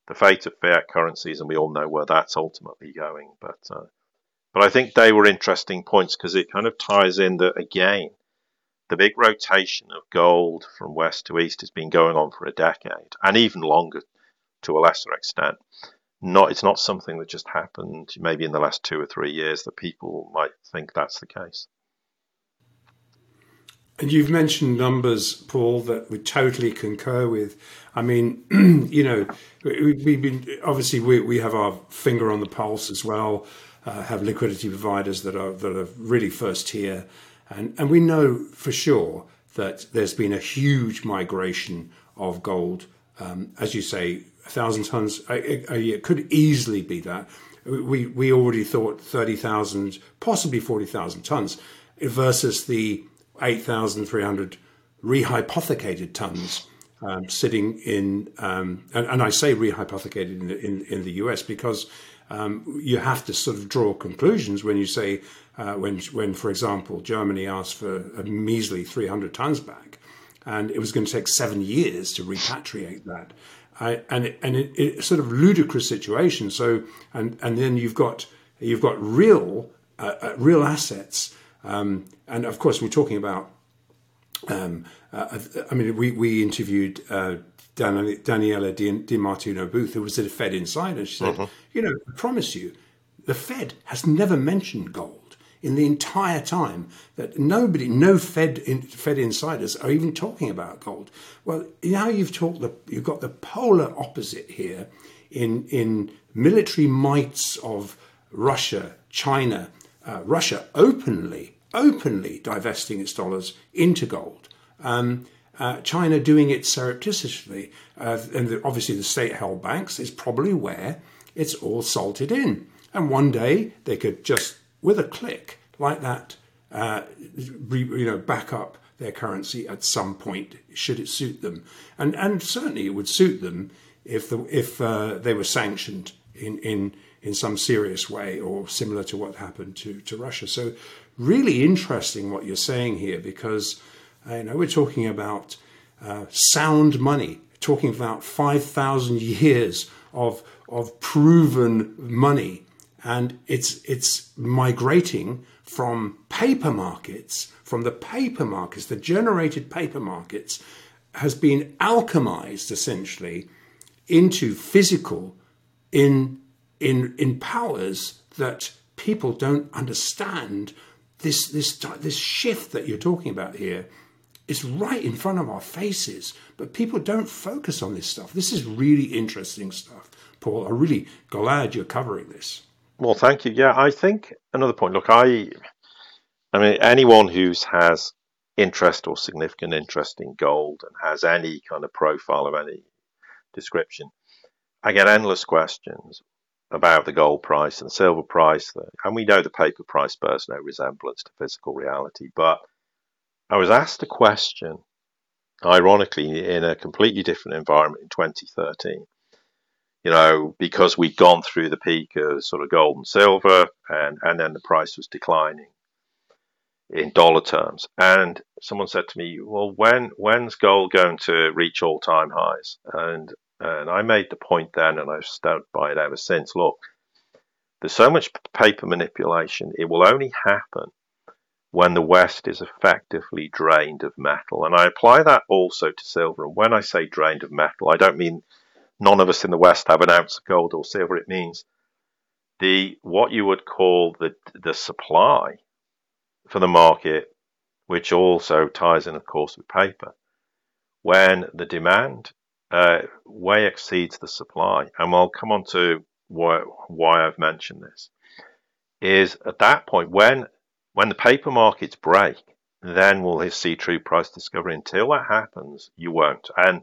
the fate of fiat currencies, and we all know where that's ultimately going. But uh, but I think they were interesting points because it kind of ties in that again, the big rotation of gold from west to east has been going on for a decade and even longer to a lesser extent. Not it's not something that just happened maybe in the last two or three years that people might think that's the case. And you've mentioned numbers, Paul, that we totally concur with. I mean, you know, we, have been obviously we, we have our finger on the pulse as well uh, have liquidity providers that are that are really first tier, and and we know for sure that there's been a huge migration of gold. Um, as you say, a thousand tons a, a year could easily be that. We we already thought thirty thousand, possibly forty thousand tons, versus the eight thousand three hundred rehypothecated tons. Um, sitting in, um, and, and, I say rehypothecated in, in, in the US because um, you have to sort of draw conclusions when you say, uh, when, when, for example, Germany asked for a measly 300 tons back, and it was going to take seven years to repatriate that. I, and and it, sort of ludicrous situation. So, and, and then you've got, you've got real, uh, uh, real assets. Um, and of course, we're talking about um, uh, I mean, we, we interviewed uh, Danielle Di, Di, Martino Booth, who was at a Fed insider. She said, uh-huh. You know, I promise you, the Fed has never mentioned gold in the entire time that nobody, no Fed in, Fed insiders are even talking about gold. Well, now you've talked the, you've got the polar opposite here in in military mights of Russia, China, uh, Russia openly openly divesting its dollars into gold. Um, uh, China doing it surreptitiously, uh, and the, obviously the state-held banks is probably where it's all salted in. And one day they could just, with a click like that, uh, re, you know, back up their currency at some point, should it suit them. And and certainly it would suit them if the, if uh, they were sanctioned in in in some serious way, or similar to what happened to to Russia. So really interesting what you're saying here because you know we're talking about uh, sound money, talking about five thousand years of of proven money, and it's it's migrating from paper markets, from the paper markets, the generated paper markets, has been alchemized essentially into physical in in in powers that people don't understand this this this shift that you're talking about here is right in front of our faces, but people don't focus on this stuff. This is really interesting stuff, Paul. I'm really glad you're covering this. Well, thank you. Yeah, I think another point. Look, I, I mean, anyone who's has interest or significant interest in gold and has any kind of profile of any description, I get endless questions about the gold price and the silver price, and we know the paper price bears no resemblance to physical reality. But I was asked a question, ironically, in a completely different environment in 2013. You know, because we'd gone through the peak of sort of gold and silver, and, and then the price was declining. in dollar terms. And someone said to me, "Well, when when's gold going to reach all time highs?" And and I made the point then, and I've stood by it ever since. Look, there's so much paper manipulation; it will only happen when the West is effectively drained of metal. And I apply that also to silver. And when I say drained of metal, I don't mean none of us in the West have an ounce of gold or silver. It means the what you would call the the supply for the market, which also ties in, of course, with paper. When the demand uh, way exceeds the supply, and I'll come on to why, why I've mentioned this, is at that point when when the paper markets break, then we'll see true price discovery. Until that happens, you won't. And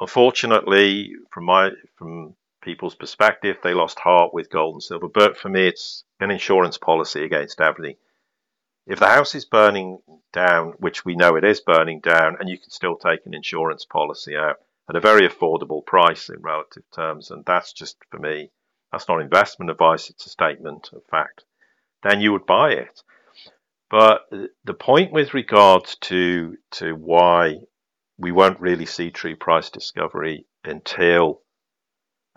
unfortunately, from my from people's perspective, they lost heart with gold and silver. But for me, it's an insurance policy against everything. If the house is burning down, which we know it is burning down, and you can still take an insurance policy out at a very affordable price in relative terms, and that's just for me, that's not investment advice, it's a statement of fact, then you would buy it. But the point with regards to to why we won't really see true price discovery until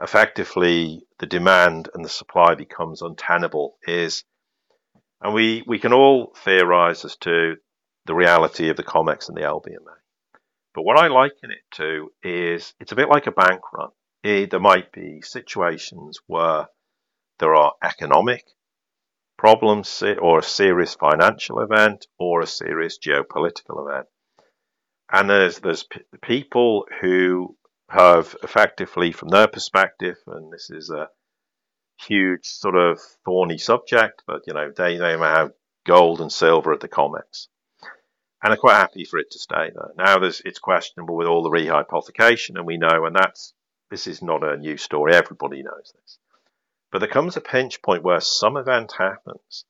effectively the demand and the supply becomes untenable is and we, we can all theorize as to the reality of the COMEX and the LBMA. But what I liken it to is it's a bit like a bank run. There might be situations where there are economic problems or a serious financial event or a serious geopolitical event. And there's, there's people who have effectively, from their perspective, and this is a huge sort of thorny subject, but you know, they, they may have gold and silver at the COMEX. And are quite happy for it to stay there. Now it's questionable with all the rehypothecation, and we know, and that's this is not a new story, everybody knows this. But there comes a pinch point where some event happens,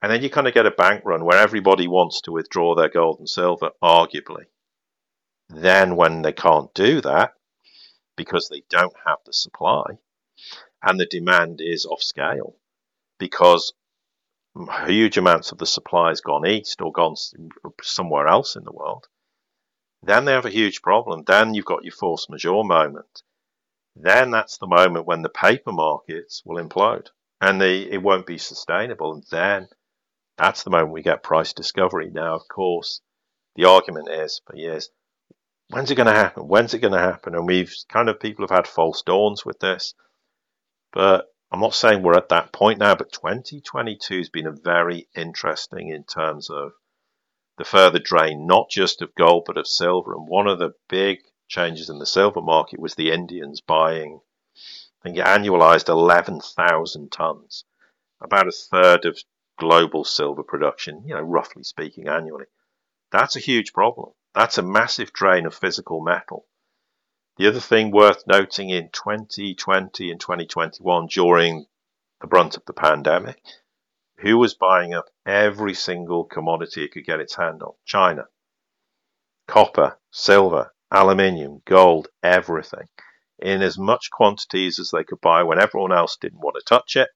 and then you kind of get a bank run where everybody wants to withdraw their gold and silver, arguably. Then, when they can't do that because they don't have the supply and the demand is off scale because huge amounts of the supply has gone east or gone somewhere else in the world, then they have a huge problem. Then you've got your force majeure moment then that's the moment when the paper markets will implode and the, it won't be sustainable. And then that's the moment we get price discovery. Now, of course, the argument is for years, when's it going to happen? When's it going to happen? And we've kind of, people have had false dawns with this. But I'm not saying we're at that point now, but 2022 has been a very interesting in terms of the further drain, not just of gold, but of silver. And one of the big changes in the silver market was the Indians buying, I think annualized 11,000 tons, about a third of global silver production, you know, roughly speaking, annually. That's a huge problem. That's a massive drain of physical metal. The other thing worth noting in 2020 and 2021, during the brunt of the pandemic, who was buying up every single commodity it could get its hand on? China. Copper, silver, aluminium, gold, everything in as much quantities as they could buy when everyone else didn't want to touch it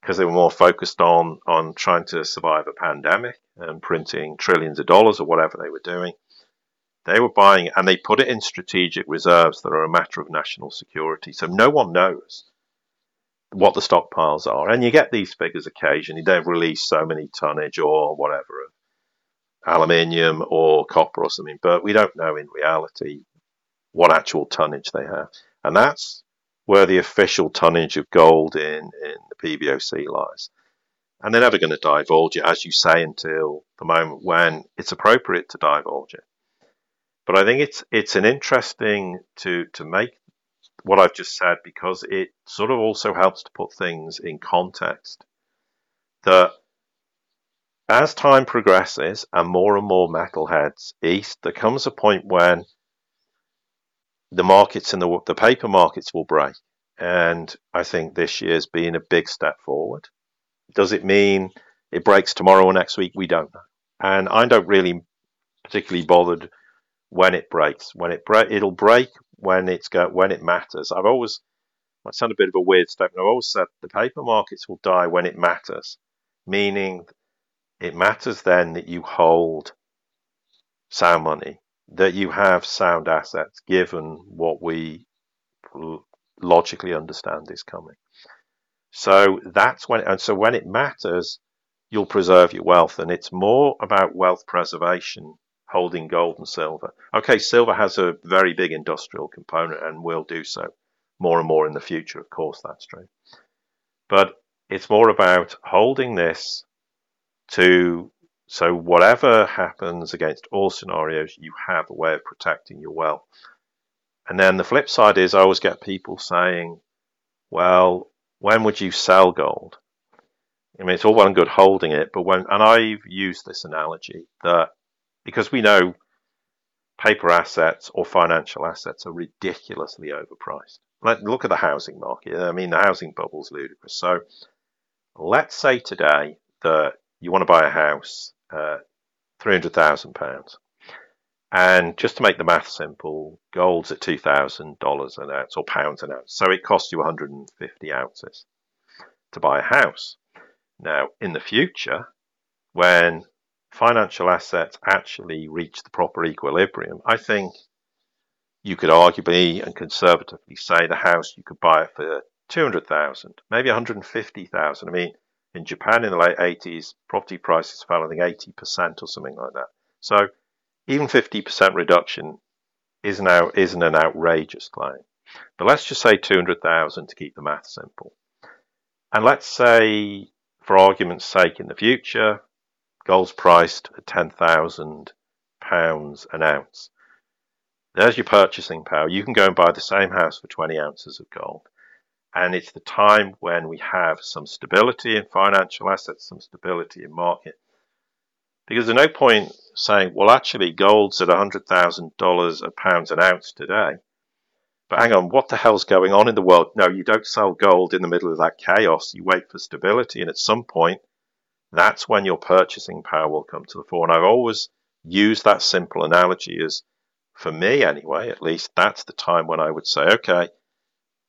because they were more focused on on trying to survive a pandemic and printing trillions of dollars or whatever they were doing. They were buying and they put it in strategic reserves that are a matter of national security. So no one knows what the stockpiles are. And you get these figures occasionally. They've released so many tonnage or whatever aluminium or copper or something, but we don't know in reality what actual tonnage they have. And that's where the official tonnage of gold in, in the PBOC lies. And they're never going to divulge it, as you say, until the moment when it's appropriate to divulge it. But I think it's it's an interesting to to make what I've just said because it sort of also helps to put things in context. That as time progresses and more and more metal heads east, there comes a point when the markets and the, the paper markets will break. And I think this year's been a big step forward. Does it mean it breaks tomorrow or next week? We don't know. And I don't really particularly bothered when it breaks. When it break, it'll break when it's go, when it matters. I've always, might sound a bit of a weird statement. I've always said the paper markets will die when it matters, meaning it matters then that you hold sound money, that you have sound assets, given what we logically understand is coming. So that's when, and so when it matters, you'll preserve your wealth. And it's more about wealth preservation, holding gold and silver. Okay, silver has a very big industrial component and will do so more and more in the future. Of course, that's true. But it's more about holding this to so whatever happens against all scenarios, you have a way of protecting your wealth. And then the flip side is I always get people saying, well, when would you sell gold? I mean, it's all well and good holding it, but when, and I've used this analogy that because we know paper assets or financial assets are ridiculously overpriced. Let, look at the housing market. I mean, the housing bubble's ludicrous. So let's say today that you want to buy a house, uh, £300,000. And just to make the math simple, gold's at $2,000 an ounce or pounds an ounce. So it costs you 150 ounces to buy a house. Now, in the future, when financial assets actually reach the proper equilibrium, I think you could arguably and conservatively say the house you could buy it for 200,000, maybe 150,000. I mean, in Japan in the late 80s, property prices fell, I think, 80% or something like that. So even 50% reduction is now isn't an outrageous claim. But let's just say 200,000 to keep the math simple. And let's say, for argument's sake, in the future, gold's priced at 10,000 pounds an ounce. There's your purchasing power. You can go and buy the same house for 20 ounces of gold. And it's the time when we have some stability in financial assets, some stability in market. Because there's no point saying, well, actually, gold's at $100,000 a pound an ounce today. But hang on, what the hell's going on in the world? No, you don't sell gold in the middle of that chaos. You wait for stability, and at some point, that's when your purchasing power will come to the fore. And I've always used that simple analogy as, for me anyway, at least, that's the time when I would say, okay,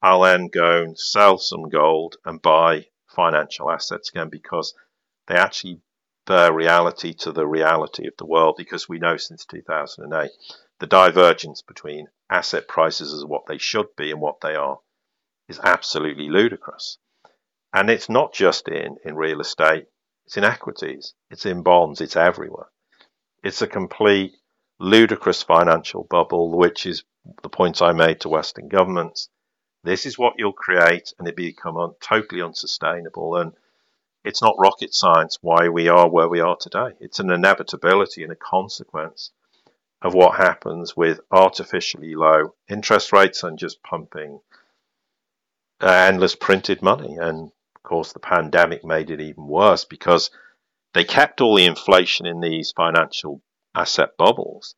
I'll then go and sell some gold and buy financial assets again because they actually bear reality to the reality of the world because we know since 2008 the divergence between asset prices as what they should be and what they are is absolutely ludicrous. And it's not just in, in real estate, it's in equities, it's in bonds, it's everywhere. It's a complete ludicrous financial bubble, which is the point I made to Western governments this is what you'll create, and it become un- totally unsustainable. And it's not rocket science why we are where we are today. It's an inevitability and a consequence of what happens with artificially low interest rates and just pumping uh, endless printed money. And course, the pandemic made it even worse because they kept all the inflation in these financial asset bubbles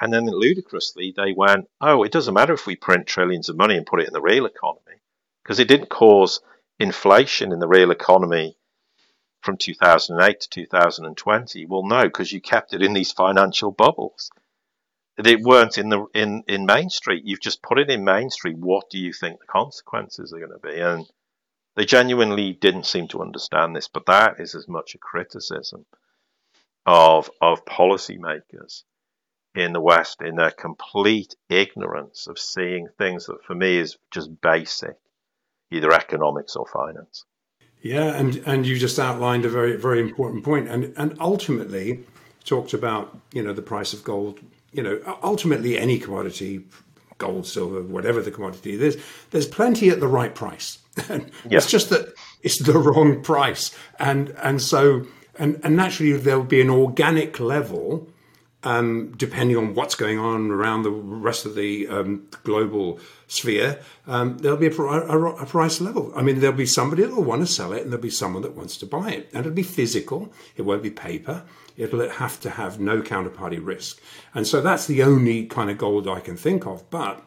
and then ludicrously, they went, oh, it doesn't matter if we print trillions of money and put it in the real economy, because it didn't cause inflation in the real economy from 2008 to 2020. Well, no, because you kept it in these financial bubbles. It weren't in the in in Main Street. You've just put it in Main Street. What do you think the consequences are going to be? And they genuinely didn't seem to understand this. But that is as much a criticism of of policymakers in the West in their complete ignorance of seeing things that for me is just basic, either economics or finance. Yeah, and, and you just outlined a very very important point, and and ultimately talked about you know the price of gold. You know, ultimately any commodity, gold, silver, whatever the commodity, there's there's plenty at the right price. It's just that it's the wrong price, and and so and and naturally there will be an organic level um, depending on what's going on around the rest of the um, global sphere, um, there'll be a, a, a, price level. I mean, there'll be somebody that will want to sell it, and there'll be someone that wants to buy it. And it'll be physical, it won't be paper. It'll have to have no counterparty risk. And so that's the only kind of gold I can think of. But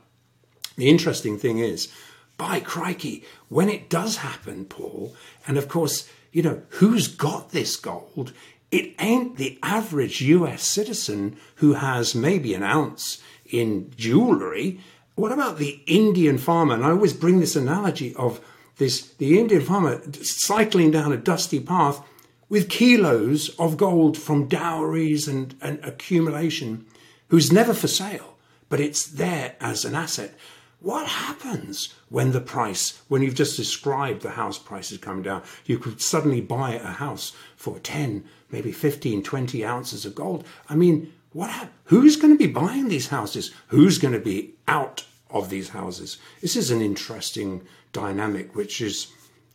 the interesting thing is, by crikey, when it does happen, Paul, and of course, you know, who's got this gold it ain't the average US citizen who has maybe an ounce in jewelry. What about the Indian farmer? And I always bring this analogy of this the Indian farmer cycling down a dusty path with kilos of gold from dowries and, and accumulation who's never for sale, but it's there as an asset. What happens when the price, when you've just described the house prices coming down, you could suddenly buy a house for 10, maybe 15, 20 ounces of gold? I mean, what? Who's going to be buying these houses? Who's going to be out of these houses? This is an interesting dynamic which is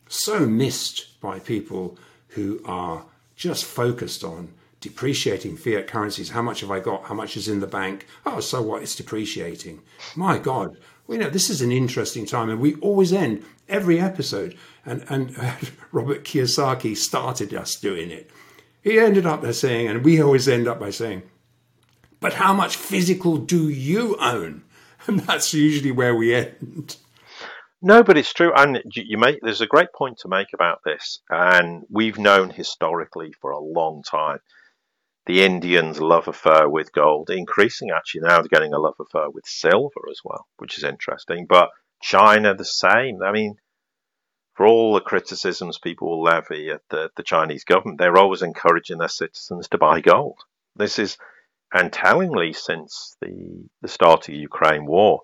so missed by people who are just focused on depreciating fiat currencies. How much have I got? How much is in the bank? Oh, so what? It's depreciating. My God. Well, you know, this is an interesting time, and we always end every episode. And, and uh, Robert Kiyosaki started us doing it. He ended up by saying, and we always end up by saying, but how much physical do you own? And that's usually where we end. No, but it's true, and you make there's a great point to make about this, and we've known historically for a long time the Indians' love affair with gold, increasing actually now they're getting a love affair with silver as well, which is interesting. But China the same. I mean, for all the criticisms people will levy at the, the Chinese government, they're always encouraging their citizens to buy gold. This is, and tellingly, since the, the start of the Ukraine war,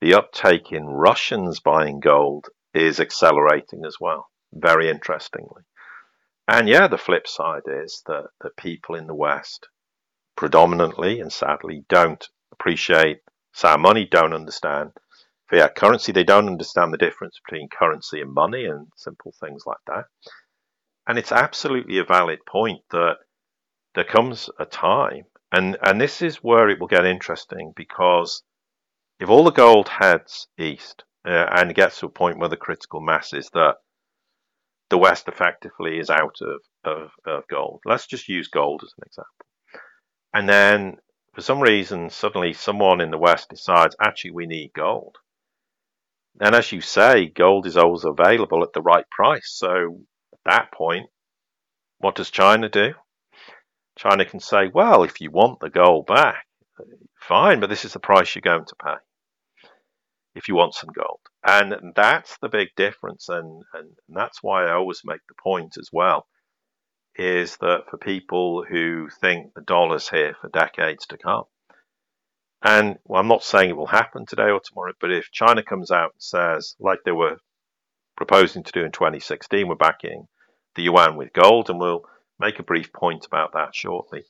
the uptake in Russians buying gold is accelerating as well, very interestingly. And yeah, the flip side is that, that people in the West predominantly and sadly don't appreciate sound money, don't understand fiat currency. They don't understand the difference between currency and money and simple things like that. And it's absolutely a valid point that there comes a time, and, and this is where it will get interesting because if all the gold heads east uh, and gets to a point where the critical mass is that the West effectively is out of, of, of gold, let's just use gold as an example. And then for some reason, suddenly someone in the West decides, actually, we need gold. And as you say, gold is always available at the right price. So at that point, what does China do? China can say, well, if you want the gold back, fine, but this is the price you're going to pay if you want some gold. And that's the big difference. And, and, that's why I always make the point as well is that for people who think the dollar's here for decades to come, and well, I'm not saying it will happen today or tomorrow, but if China comes out and says, like they were proposing to do in 2016, we're backing the yuan with gold, and we'll make a brief point about that shortly,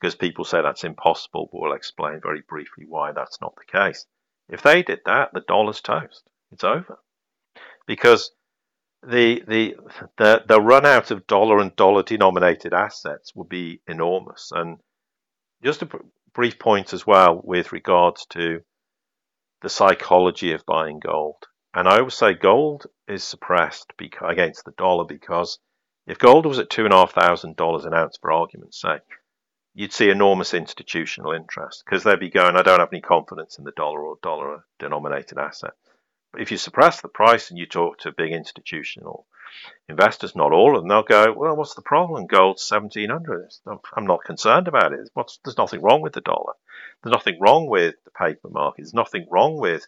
because people say that's impossible, but we'll explain very briefly why that's not the case. If they did that, the dollar's toast. It's over. Because the the the, the run out of dollar and dollar denominated assets would be enormous. And just a brief point as well with regards to the psychology of buying gold. And I always say gold is suppressed against the dollar because if gold was at two and a half thousand dollars an ounce, for argument's sake, you'd see enormous institutional interest because they'd be going, I don't have any confidence in the dollar or dollar denominated asset. But if you suppress the price and you talk to big institutional investors, not all of them, they'll go, well, what's the problem? Gold's 1700. I'm not concerned about it. What's, there's nothing wrong with the dollar. There's nothing wrong with the paper market. There's nothing wrong with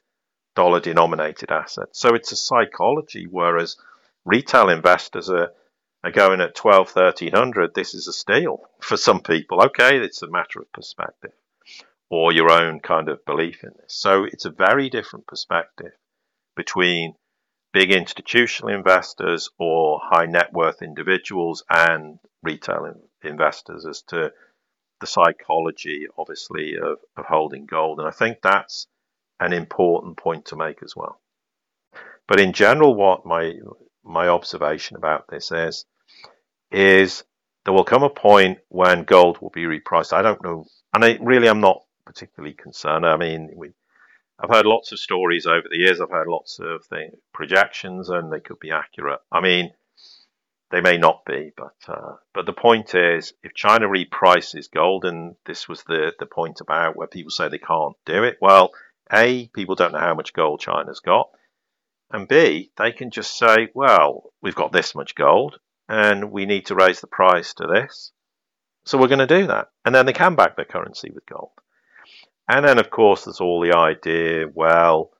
dollar denominated assets. So it's a psychology, whereas retail investors are are going at 12, 1300, this is a steal for some people. Okay, it's a matter of perspective or your own kind of belief in this. So it's a very different perspective between big institutional investors or high net worth individuals and retail investors as to the psychology, obviously, of, of holding gold. And I think that's an important point to make as well. But in general, what my my observation about this is is there will come a point when gold will be repriced. I don't know, and I really am not particularly concerned. I mean, we, I've heard lots of stories over the years. I've heard lots of projections, and they could be accurate. I mean, they may not be, but uh, but the point is, if China reprices gold, and this was the the point about where people say they can't do it. Well, a people don't know how much gold China's got, and b they can just say, well, we've got this much gold and we need to raise the price to this. So we're going to do that. And then they can back their currency with gold. And then, of course, there's all the idea well,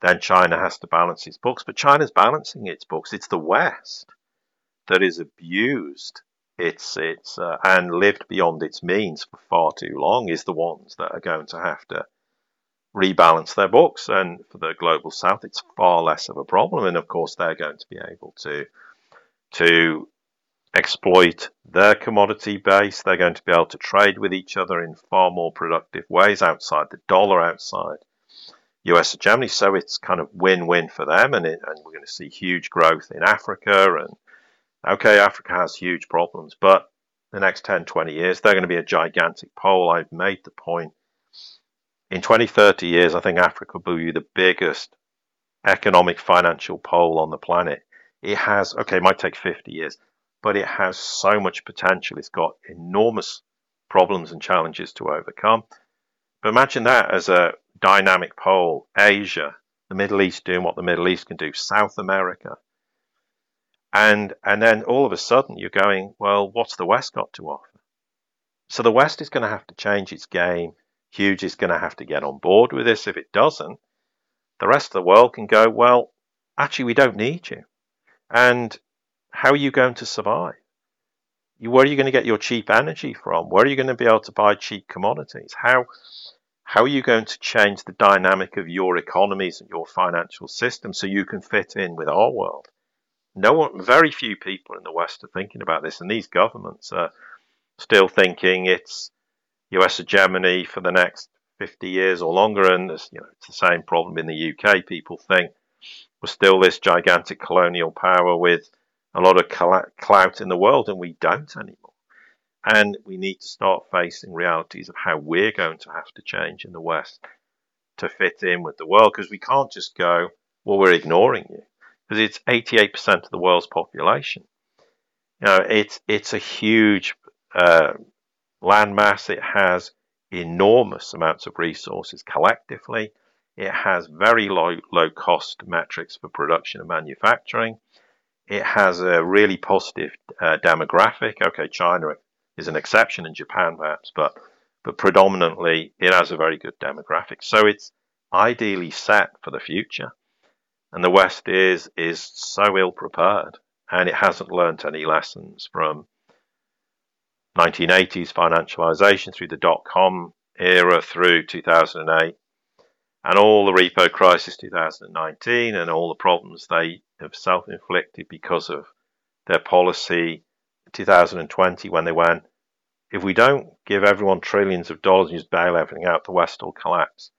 then China has to balance its books. But China's balancing its books. It's the West that is abused it's it's uh, and lived beyond its means for far too long is the ones that are going to have to rebalance their books. And for the global south, it's far less of a problem. And of course, they're going to be able to to exploit their commodity base. They're going to be able to trade with each other in far more productive ways outside the dollar, outside US and Germany. So it's kind of win-win for them, and, it, and we're going to see huge growth in Africa. And okay, Africa has huge problems, but the next 10, 20 years, they're going to be a gigantic pole. I've made the point. In 20, 30 years, I think Africa will be the biggest economic financial pole on the planet. It has, okay, it might take 50 years, but it has so much potential. It's got enormous problems and challenges to overcome. But imagine that as a dynamic pole, Asia, the Middle East doing what the Middle East can do, South America. And and then all of a sudden you're going, well, what's the West got to offer? So the West is going to have to change its game. Huge is going to have to get on board with this. If it doesn't, the rest of the world can go, well, actually, we don't need you. And how are you going to survive? Where are you going to get your cheap energy from? Where are you going to be able to buy cheap commodities? How how are you going to change the dynamic of your economies and your financial system so you can fit in with our world? No one, very few people in the West are thinking about this, and these governments are still thinking it's US hegemony for the next 50 years or longer, and you know, it's the same problem in the UK. People think we're still this gigantic colonial power with a lot of clout in the world, and we don't anymore. And we need to start facing realities of how we're going to have to change in the West to fit in with the world because we can't just go, well, we're ignoring you because it's 88% of the world's population. You know, it's, it's a huge uh, landmass. It has enormous amounts of resources collectively. It has very low, low cost metrics for production and manufacturing. It has a really positive uh, demographic. Okay, China is an exception in Japan, perhaps, but but predominantly it has a very good demographic. So it's ideally set for the future. And the West is is so ill prepared, and it hasn't learnt any lessons from 1980s financialization through the dot com era through 2008 and all the repo crisis 2019 and all the problems they have self inflicted because of their policy 2020 when they went, if we don't give everyone trillions of dollars and just bail everything out, the West will collapse.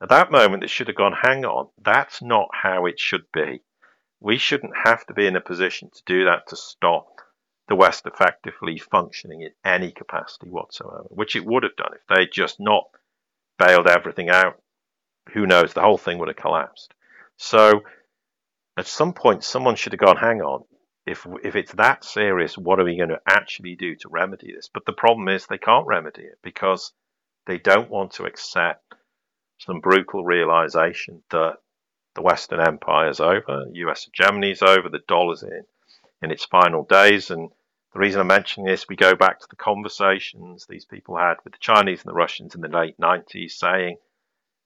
At that moment, it should have gone, hang on, that's not how it should be. We shouldn't have to be in a position to do that to stop the West effectively functioning in any capacity whatsoever, which it would have done if they'd just not bailed everything out. Who knows? The whole thing would have collapsed. So at some point, someone should have gone, hang on, if if it's that serious, what are we going to actually do to remedy this? But the problem is they can't remedy it because they don't want to accept some brutal realization that the Western Empire is over, U.S. hegemony is over, the dollar's in in its final days, and the reason I'm mentioning this, we go back to the conversations these people had with the Chinese and the Russians in the late 90s, saying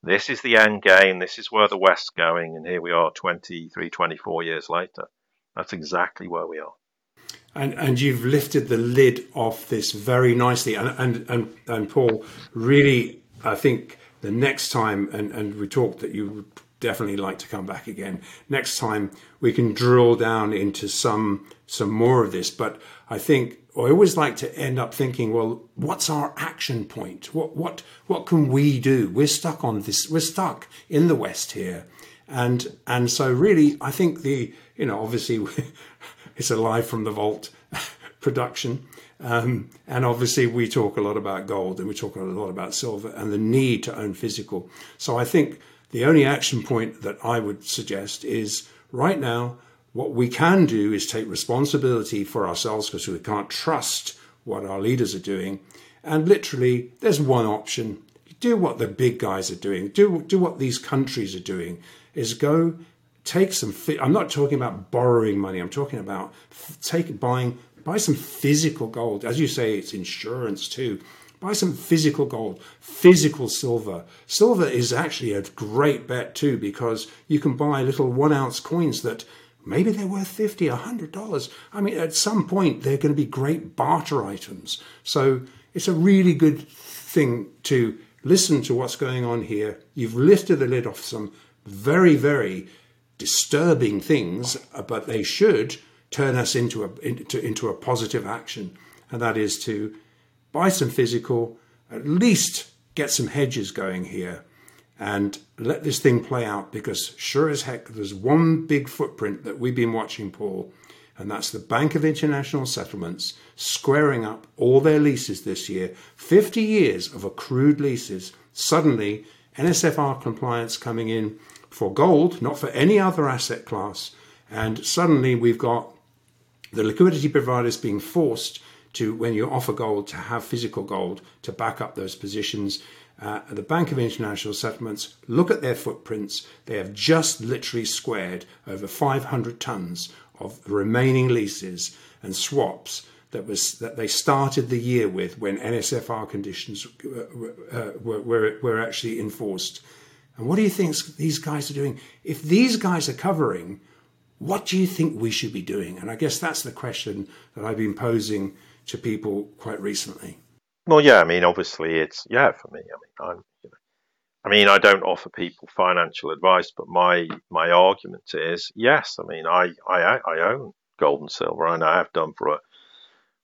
this is the end game, this is where the West's going, and here we are 23, 24 years later. That's exactly where we are. And and you've lifted the lid off this very nicely. And and and, and Paul, really, I think the next time, and, and we talked that you would definitely like to come back again. Next time we can drill down into some some more of this. But I think I always like to end up thinking, well, what's our action point? What what what can we do? We're stuck on this. We're stuck in the West here, and and so really, I think the you know, obviously it's a live from the vault production. Um, and obviously, we talk a lot about gold and we talk a lot about silver and the need to own physical. So I think the only action point that I would suggest is right now, what we can do is take responsibility for ourselves because we can't trust what our leaders are doing. And literally, there's one option. Do what the big guys are doing. Do, do what these countries are doing is go take some. I'm not talking about borrowing money. I'm talking about take buying buy some physical gold. As you say, it's insurance too. Buy some physical gold, physical silver. Silver is actually a great bet too because you can buy little one ounce coins that Maybe they're worth 50 a $100. I mean, at some point, they're going to be great barter items. So it's a really good thing to listen to what's going on here. You've lifted the lid off some very, very disturbing things, but they should turn us into a, into, into a positive action. And that is to buy some physical, at least get some hedges going here and let this thing play out because sure as heck there's one big footprint that we've been watching, Paul, and that's the Bank of International Settlements squaring up all their leases this year. 50 years of accrued leases. Suddenly, NSFR compliance coming in for gold, not for any other asset class. And suddenly we've got the liquidity providers being forced to, when you offer gold, to have physical gold to back up those positions uh, the Bank of International Settlements look at their footprints. They have just literally squared over 500 tons of remaining leases and swaps that was that they started the year with when NSFR conditions uh, uh, were, were, were actually enforced. And what do you think these guys are doing? If these guys are covering, what do you think we should be doing? And I guess that's the question that I've been posing to people quite recently. Well, yeah, I mean, obviously, it's yeah for me. I mean, I'm, you know, I mean, I don't offer people financial advice, but my my argument is yes. I mean, I I, I own gold and silver, and I have done for a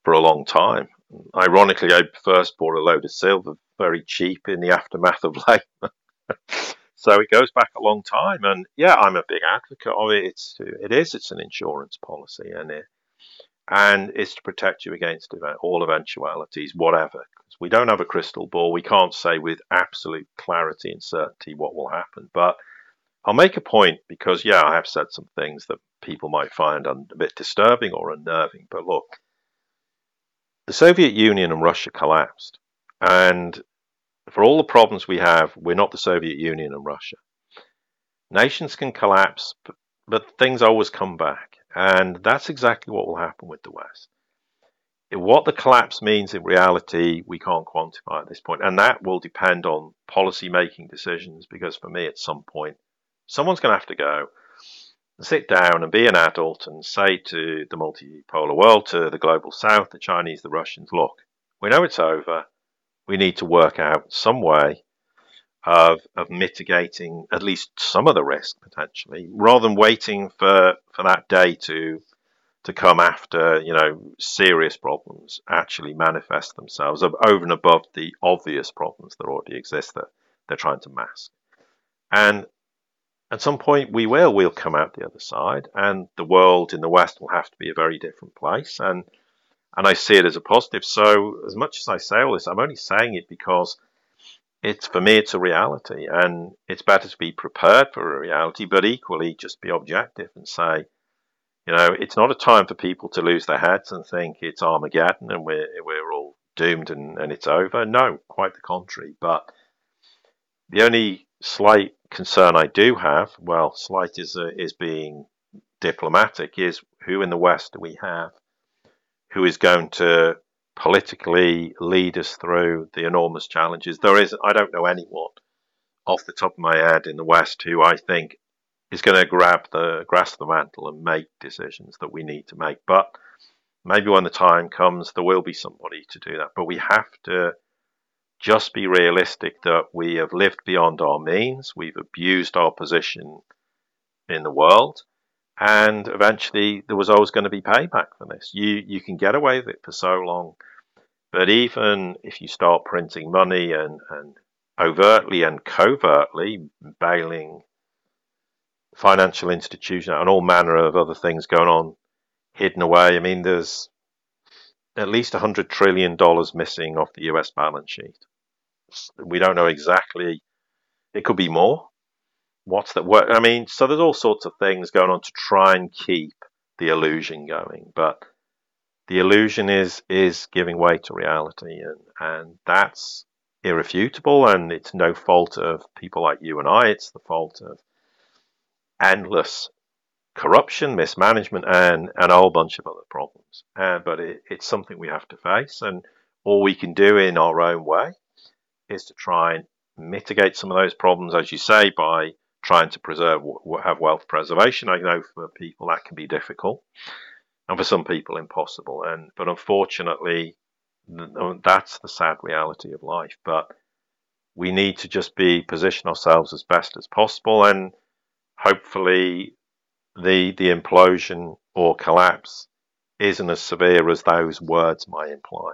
for a long time. Ironically, I first bought a load of silver very cheap in the aftermath of Lehman. so it goes back a long time, and yeah, I'm a big advocate of it. It's it is it's an insurance policy, and it and it's to protect you against all eventualities, whatever. We don't have a crystal ball, we can't say with absolute clarity and certainty what will happen. But I'll make a point because, yeah, I have said some things that people might find a bit disturbing or unnerving. But look, the Soviet Union and Russia collapsed. And for all the problems we have, we're not the Soviet Union and Russia. Nations can collapse, but things always come back. And that's exactly what will happen with the West. What the collapse means in reality, we can't quantify at this point. And that will depend on policy making decisions because for me, at some point, someone's going to have to go and sit down and be an adult and say to the multipolar world, to the global south, the Chinese, the Russians, look, we know it's over. We need to work out some way of of mitigating at least some of the risk potentially, rather than waiting for for that day to to come after you know serious problems actually manifest themselves over and above the obvious problems that already exist that they're trying to mask. And at some point we will we'll come out the other side and the world in the west will have to be a very different place and and I see it as a positive. So as much as I say all this, I'm only saying it because it's for me it's a reality and it's better to be prepared for a reality but equally just be objective and say you know it's not a time for people to lose their heads and think it's armageddon and we're we're all doomed and, and it's over. No quite the contrary but the only slight concern i do have well slight is uh, is being diplomatic is who in the west do we have who is going to politically lead us through the enormous challenges. There is, I don't know anyone off the top of my head in the West who I think is going to grab the grasp the mantle and make decisions that we need to make. But maybe when the time comes, there will be somebody to do that. But we have to just be realistic that we have lived beyond our means. We've abused our position in the world and eventually there was always going to be payback for this. You you can get away with it for so long, but even if you start printing money and, and overtly and covertly bailing financial institutions and all manner of other things going on hidden away, I mean, there's at least $100 trillion missing off the US balance sheet. We don't know exactly, it could be more what's that work? I mean, so there's all sorts of things going on to try and keep the illusion going, but the illusion is is giving way to reality, and and that's irrefutable, and it's no fault of people like you and I. It's the fault of endless corruption, mismanagement, and, and a whole bunch of other problems. Uh, but it, it's something we have to face, and all we can do in our own way is to try and mitigate some of those problems, as you say, by trying to preserve have wealth preservation. I know for people that can be difficult, and for some people impossible. And but unfortunately, that's the sad reality of life. But we need to just be position ourselves as best as possible, and hopefully, the the implosion or collapse isn't as severe as those words might imply.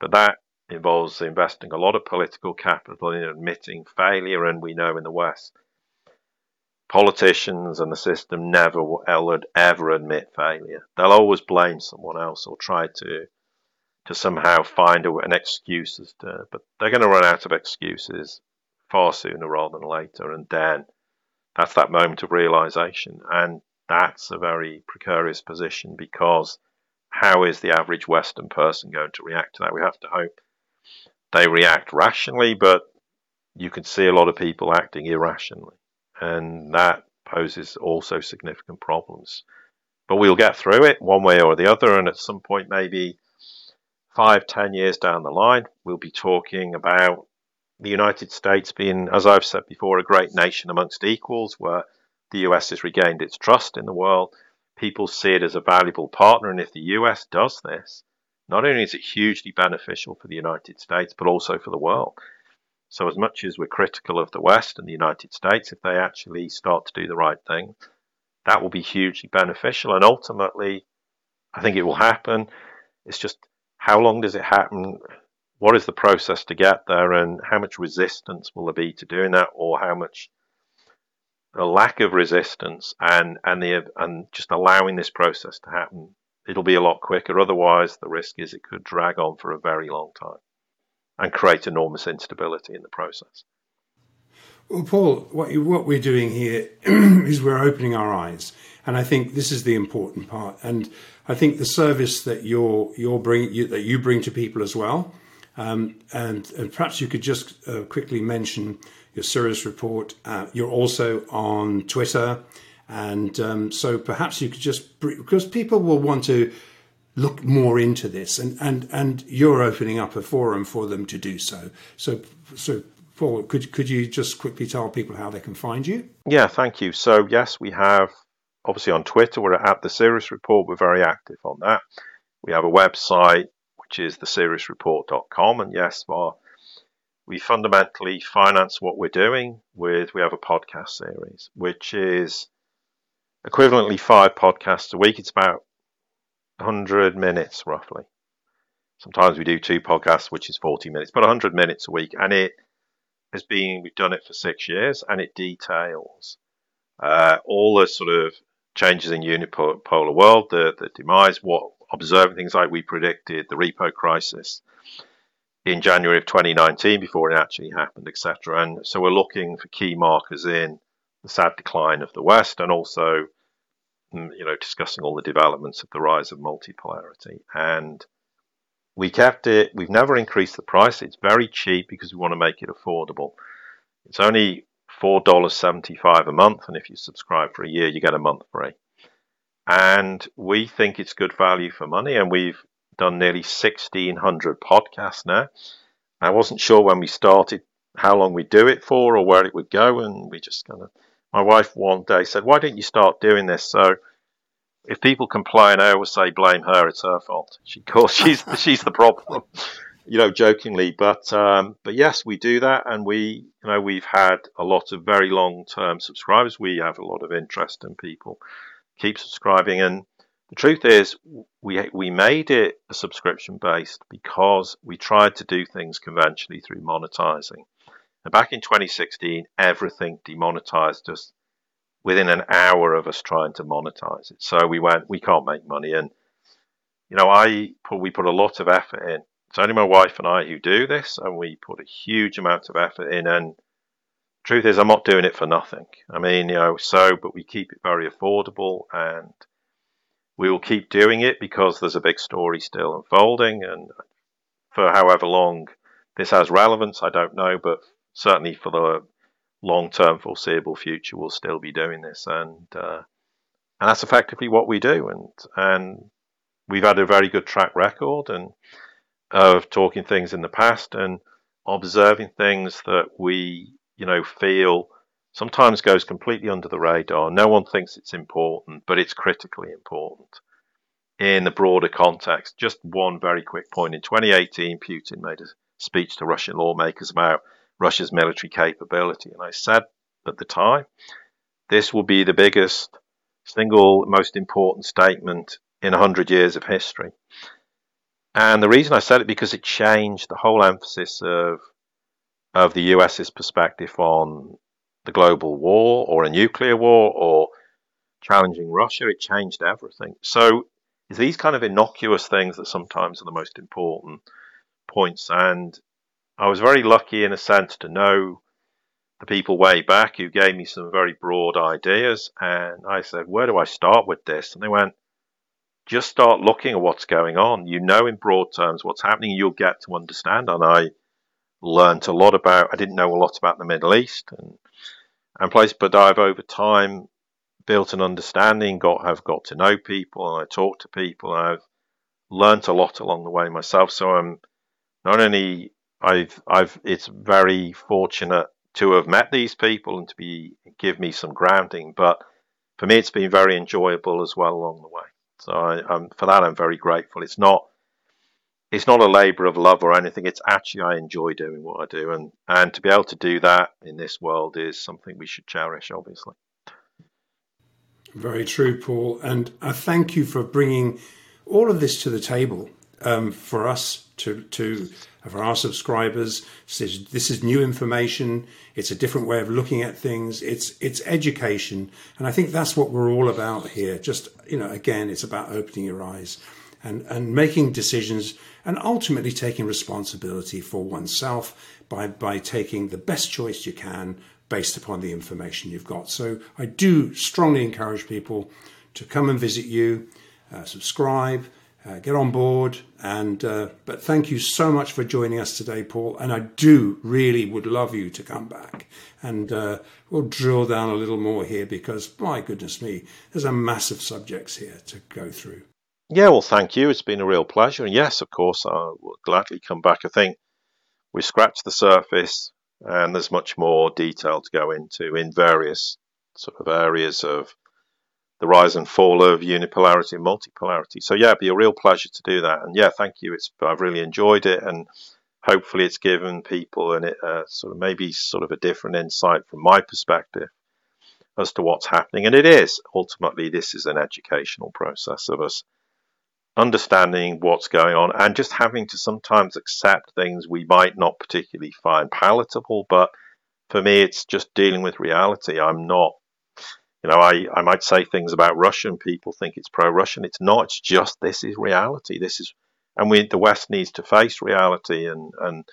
But that involves investing a lot of political capital in admitting failure, and we know in the West, politicians and the system never will ever admit failure. They'll always blame someone else or try to to somehow find an excuse as to, but they're going to run out of excuses far sooner rather than later, and then that's that moment of realization, and that's a very precarious position because how is the average Western person going to react to that? We have to hope they react rationally, but you can see a lot of people acting irrationally, and that poses also significant problems. But we'll get through it one way or the other, and at some point, maybe five, ten years down the line, we'll be talking about the United States being, as I've said before, a great nation amongst equals, where the US has regained its trust in the world. People see it as a valuable partner, and if the US does this, not only is it hugely beneficial for the United States, but also for the world. So, as much as we're critical of the West and the United States, if they actually start to do the right thing, that will be hugely beneficial. And ultimately, I think it will happen. It's just how long does it happen? What is the process to get there? And how much resistance will there be to doing that? Or how much a lack of resistance and, and, the, and just allowing this process to happen it'll be a lot quicker. Otherwise, the risk is it could drag on for a very long time and create enormous instability in the process. Well, Paul, what, what we're doing here is we're opening our eyes, and I think this is the important part. And I think the service that you're you're bring you, that you bring to people as well, um, and, and, perhaps you could just uh, quickly mention your Sirius Report. Uh, you're also on Twitter and um, so perhaps you could just, because people will want to look more into this, and, and, and you're opening up a forum for them to do so. So, so Paul, could, could you just quickly tell people how they can find you? Yeah, thank you. So, yes, we have obviously on Twitter, we're at the Sirius Report, we're very active on that. We have a website which is thesiriusreport.com, and yes, our we fundamentally finance what we're doing with we have a podcast series which is equivalently five podcasts a week. It's about 100 minutes roughly. Sometimes we do two podcasts, which is 40 minutes, but 100 minutes a week. And it has been, we've done it for six years, and it details uh, all the sort of changes in unipolar world, the, the demise, what observing things like we predicted the repo crisis in January of 2019 before it actually happened, etc. And so we're looking for key markers in the sad decline of the West and also you know, discussing all the developments of the rise of multipolarity. And we kept it, we've never increased the price. It's very cheap because we want to make it affordable. It's only $4.75 a month, and if you subscribe for a year, you get a month free. And we think it's good value for money, and we've done nearly 1,600 podcasts now. I wasn't sure when we started how long we'd do it for or where it would go, and we just kind of my wife one day said, "Why don't you start doing this?" So if people complain, I always say blame her. It's her fault. She calls she's she's the problem, you know, jokingly. But um, but yes, we do that, and we you know we've had a lot of very long term subscribers. We have a lot of interest in people keep subscribing, and the truth is we we made it a subscription based because we tried to do things conventionally through monetizing. Back in 2016, everything demonetized us within an hour of us trying to monetize it. So we went, we can't make money. And, you know, I put, we put a lot of effort in. It's only my wife and I who do this, and we put a huge amount of effort in. And truth is, I'm not doing it for nothing. I mean, you know, so, but we keep it very affordable and we will keep doing it because there's a big story still unfolding. And for however long this has relevance, I don't know, but certainly for the long term foreseeable future, we'll still be doing this, and uh, and that's effectively what we do, and and we've had a very good track record and of talking things in the past and observing things that we you know feel sometimes goes completely under the radar. No one thinks it's important, but it's critically important in the broader context. Just one very quick point. In 2018, Putin made a speech to Russian lawmakers about Russia's military capability. And I said at the time, this will be the biggest, single most important statement in 100 years of history. And the reason I said it because it changed the whole emphasis of of the US's perspective on the global war or a nuclear war or challenging Russia. It changed everything. So these kind of innocuous things that sometimes are the most important points. And I was very lucky in a sense to know the people way back who gave me some very broad ideas. And I said, Where do I start with this? And they went, Just start looking at what's going on. You know, in broad terms, what's happening, you'll get to understand. And I learned a lot about, I didn't know a lot about the Middle East and, and places, but I've over time built an understanding, got, have got to know people, and I talk to people. and I've learnt a lot along the way myself. So I'm not only I've I've it's very fortunate to have met these people and to be give me some grounding. But for me, it's been very enjoyable as well along the way. So I, I'm, for that, I'm very grateful. It's not it's not a labour of love or anything. It's actually I enjoy doing what I do, and and to be able to do that in this world is something we should cherish, obviously. Very true, Paul, and I thank you for bringing all of this to the table um, for us to to for our subscribers. This is, this is new information. It's a different way of looking at things. It's it's education, and I think that's what we're all about here. Just you know, again, it's about opening your eyes and and making decisions, and ultimately taking responsibility for oneself by by taking the best choice you can based upon the information you've got. So I do strongly encourage people to come and visit you, uh, subscribe uh, get on board. And uh, but thank you so much for joining us today, Paul. And I do really would love you to come back and uh, we'll drill down a little more here because my goodness me, there's a massive subjects here to go through. Yeah, well, thank you. It's been a real pleasure. And yes, of course, I will gladly come back. I think we scratched the surface and there's much more detail to go into in various sort of areas of the rise and fall of unipolarity and multipolarity. So yeah, it'd be a real pleasure to do that. And yeah, thank you. It's I've really enjoyed it, and hopefully it's given people and it uh, sort of maybe sort of a different insight from my perspective as to what's happening. And it is ultimately this is an educational process of us understanding what's going on and just having to sometimes accept things we might not particularly find palatable, but for me, it's just dealing with reality. I'm not you know, I, I might say things about Russia and people think it's pro-Russian. It's not. It's just this is reality. This is, and we the West needs to face reality, and and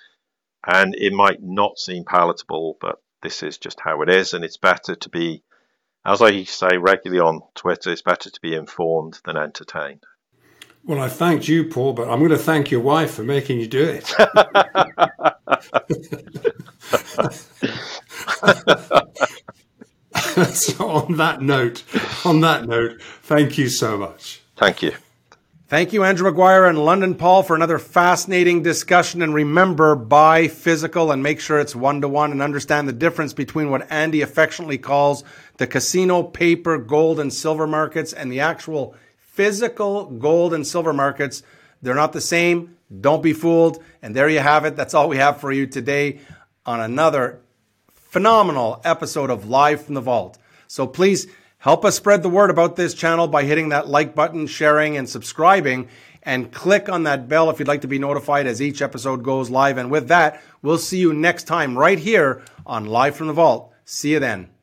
and it might not seem palatable, but this is just how it is, and it's better to be, as I say regularly on Twitter, it's better to be informed than entertained. Well, I thanked you, Paul, but I'm going to thank your wife for making you do it. so on that note, on that note, thank you so much. Thank you. Thank you, Andrew Maguire and London Paul, for another fascinating discussion. And remember, buy physical and make sure it's one to one and understand the difference between what Andy affectionately calls the casino paper, gold, and silver markets and the actual physical gold and silver markets. They're not the same. Don't be fooled. And there you have it. That's all we have for you today on another phenomenal episode of Live from the Vault. So please help us spread the word about this channel by hitting that like button, sharing, and subscribing. And click on that bell if you'd like to be notified as each episode goes live. And with that, we'll see you next time right here on Live from the Vault. See you then.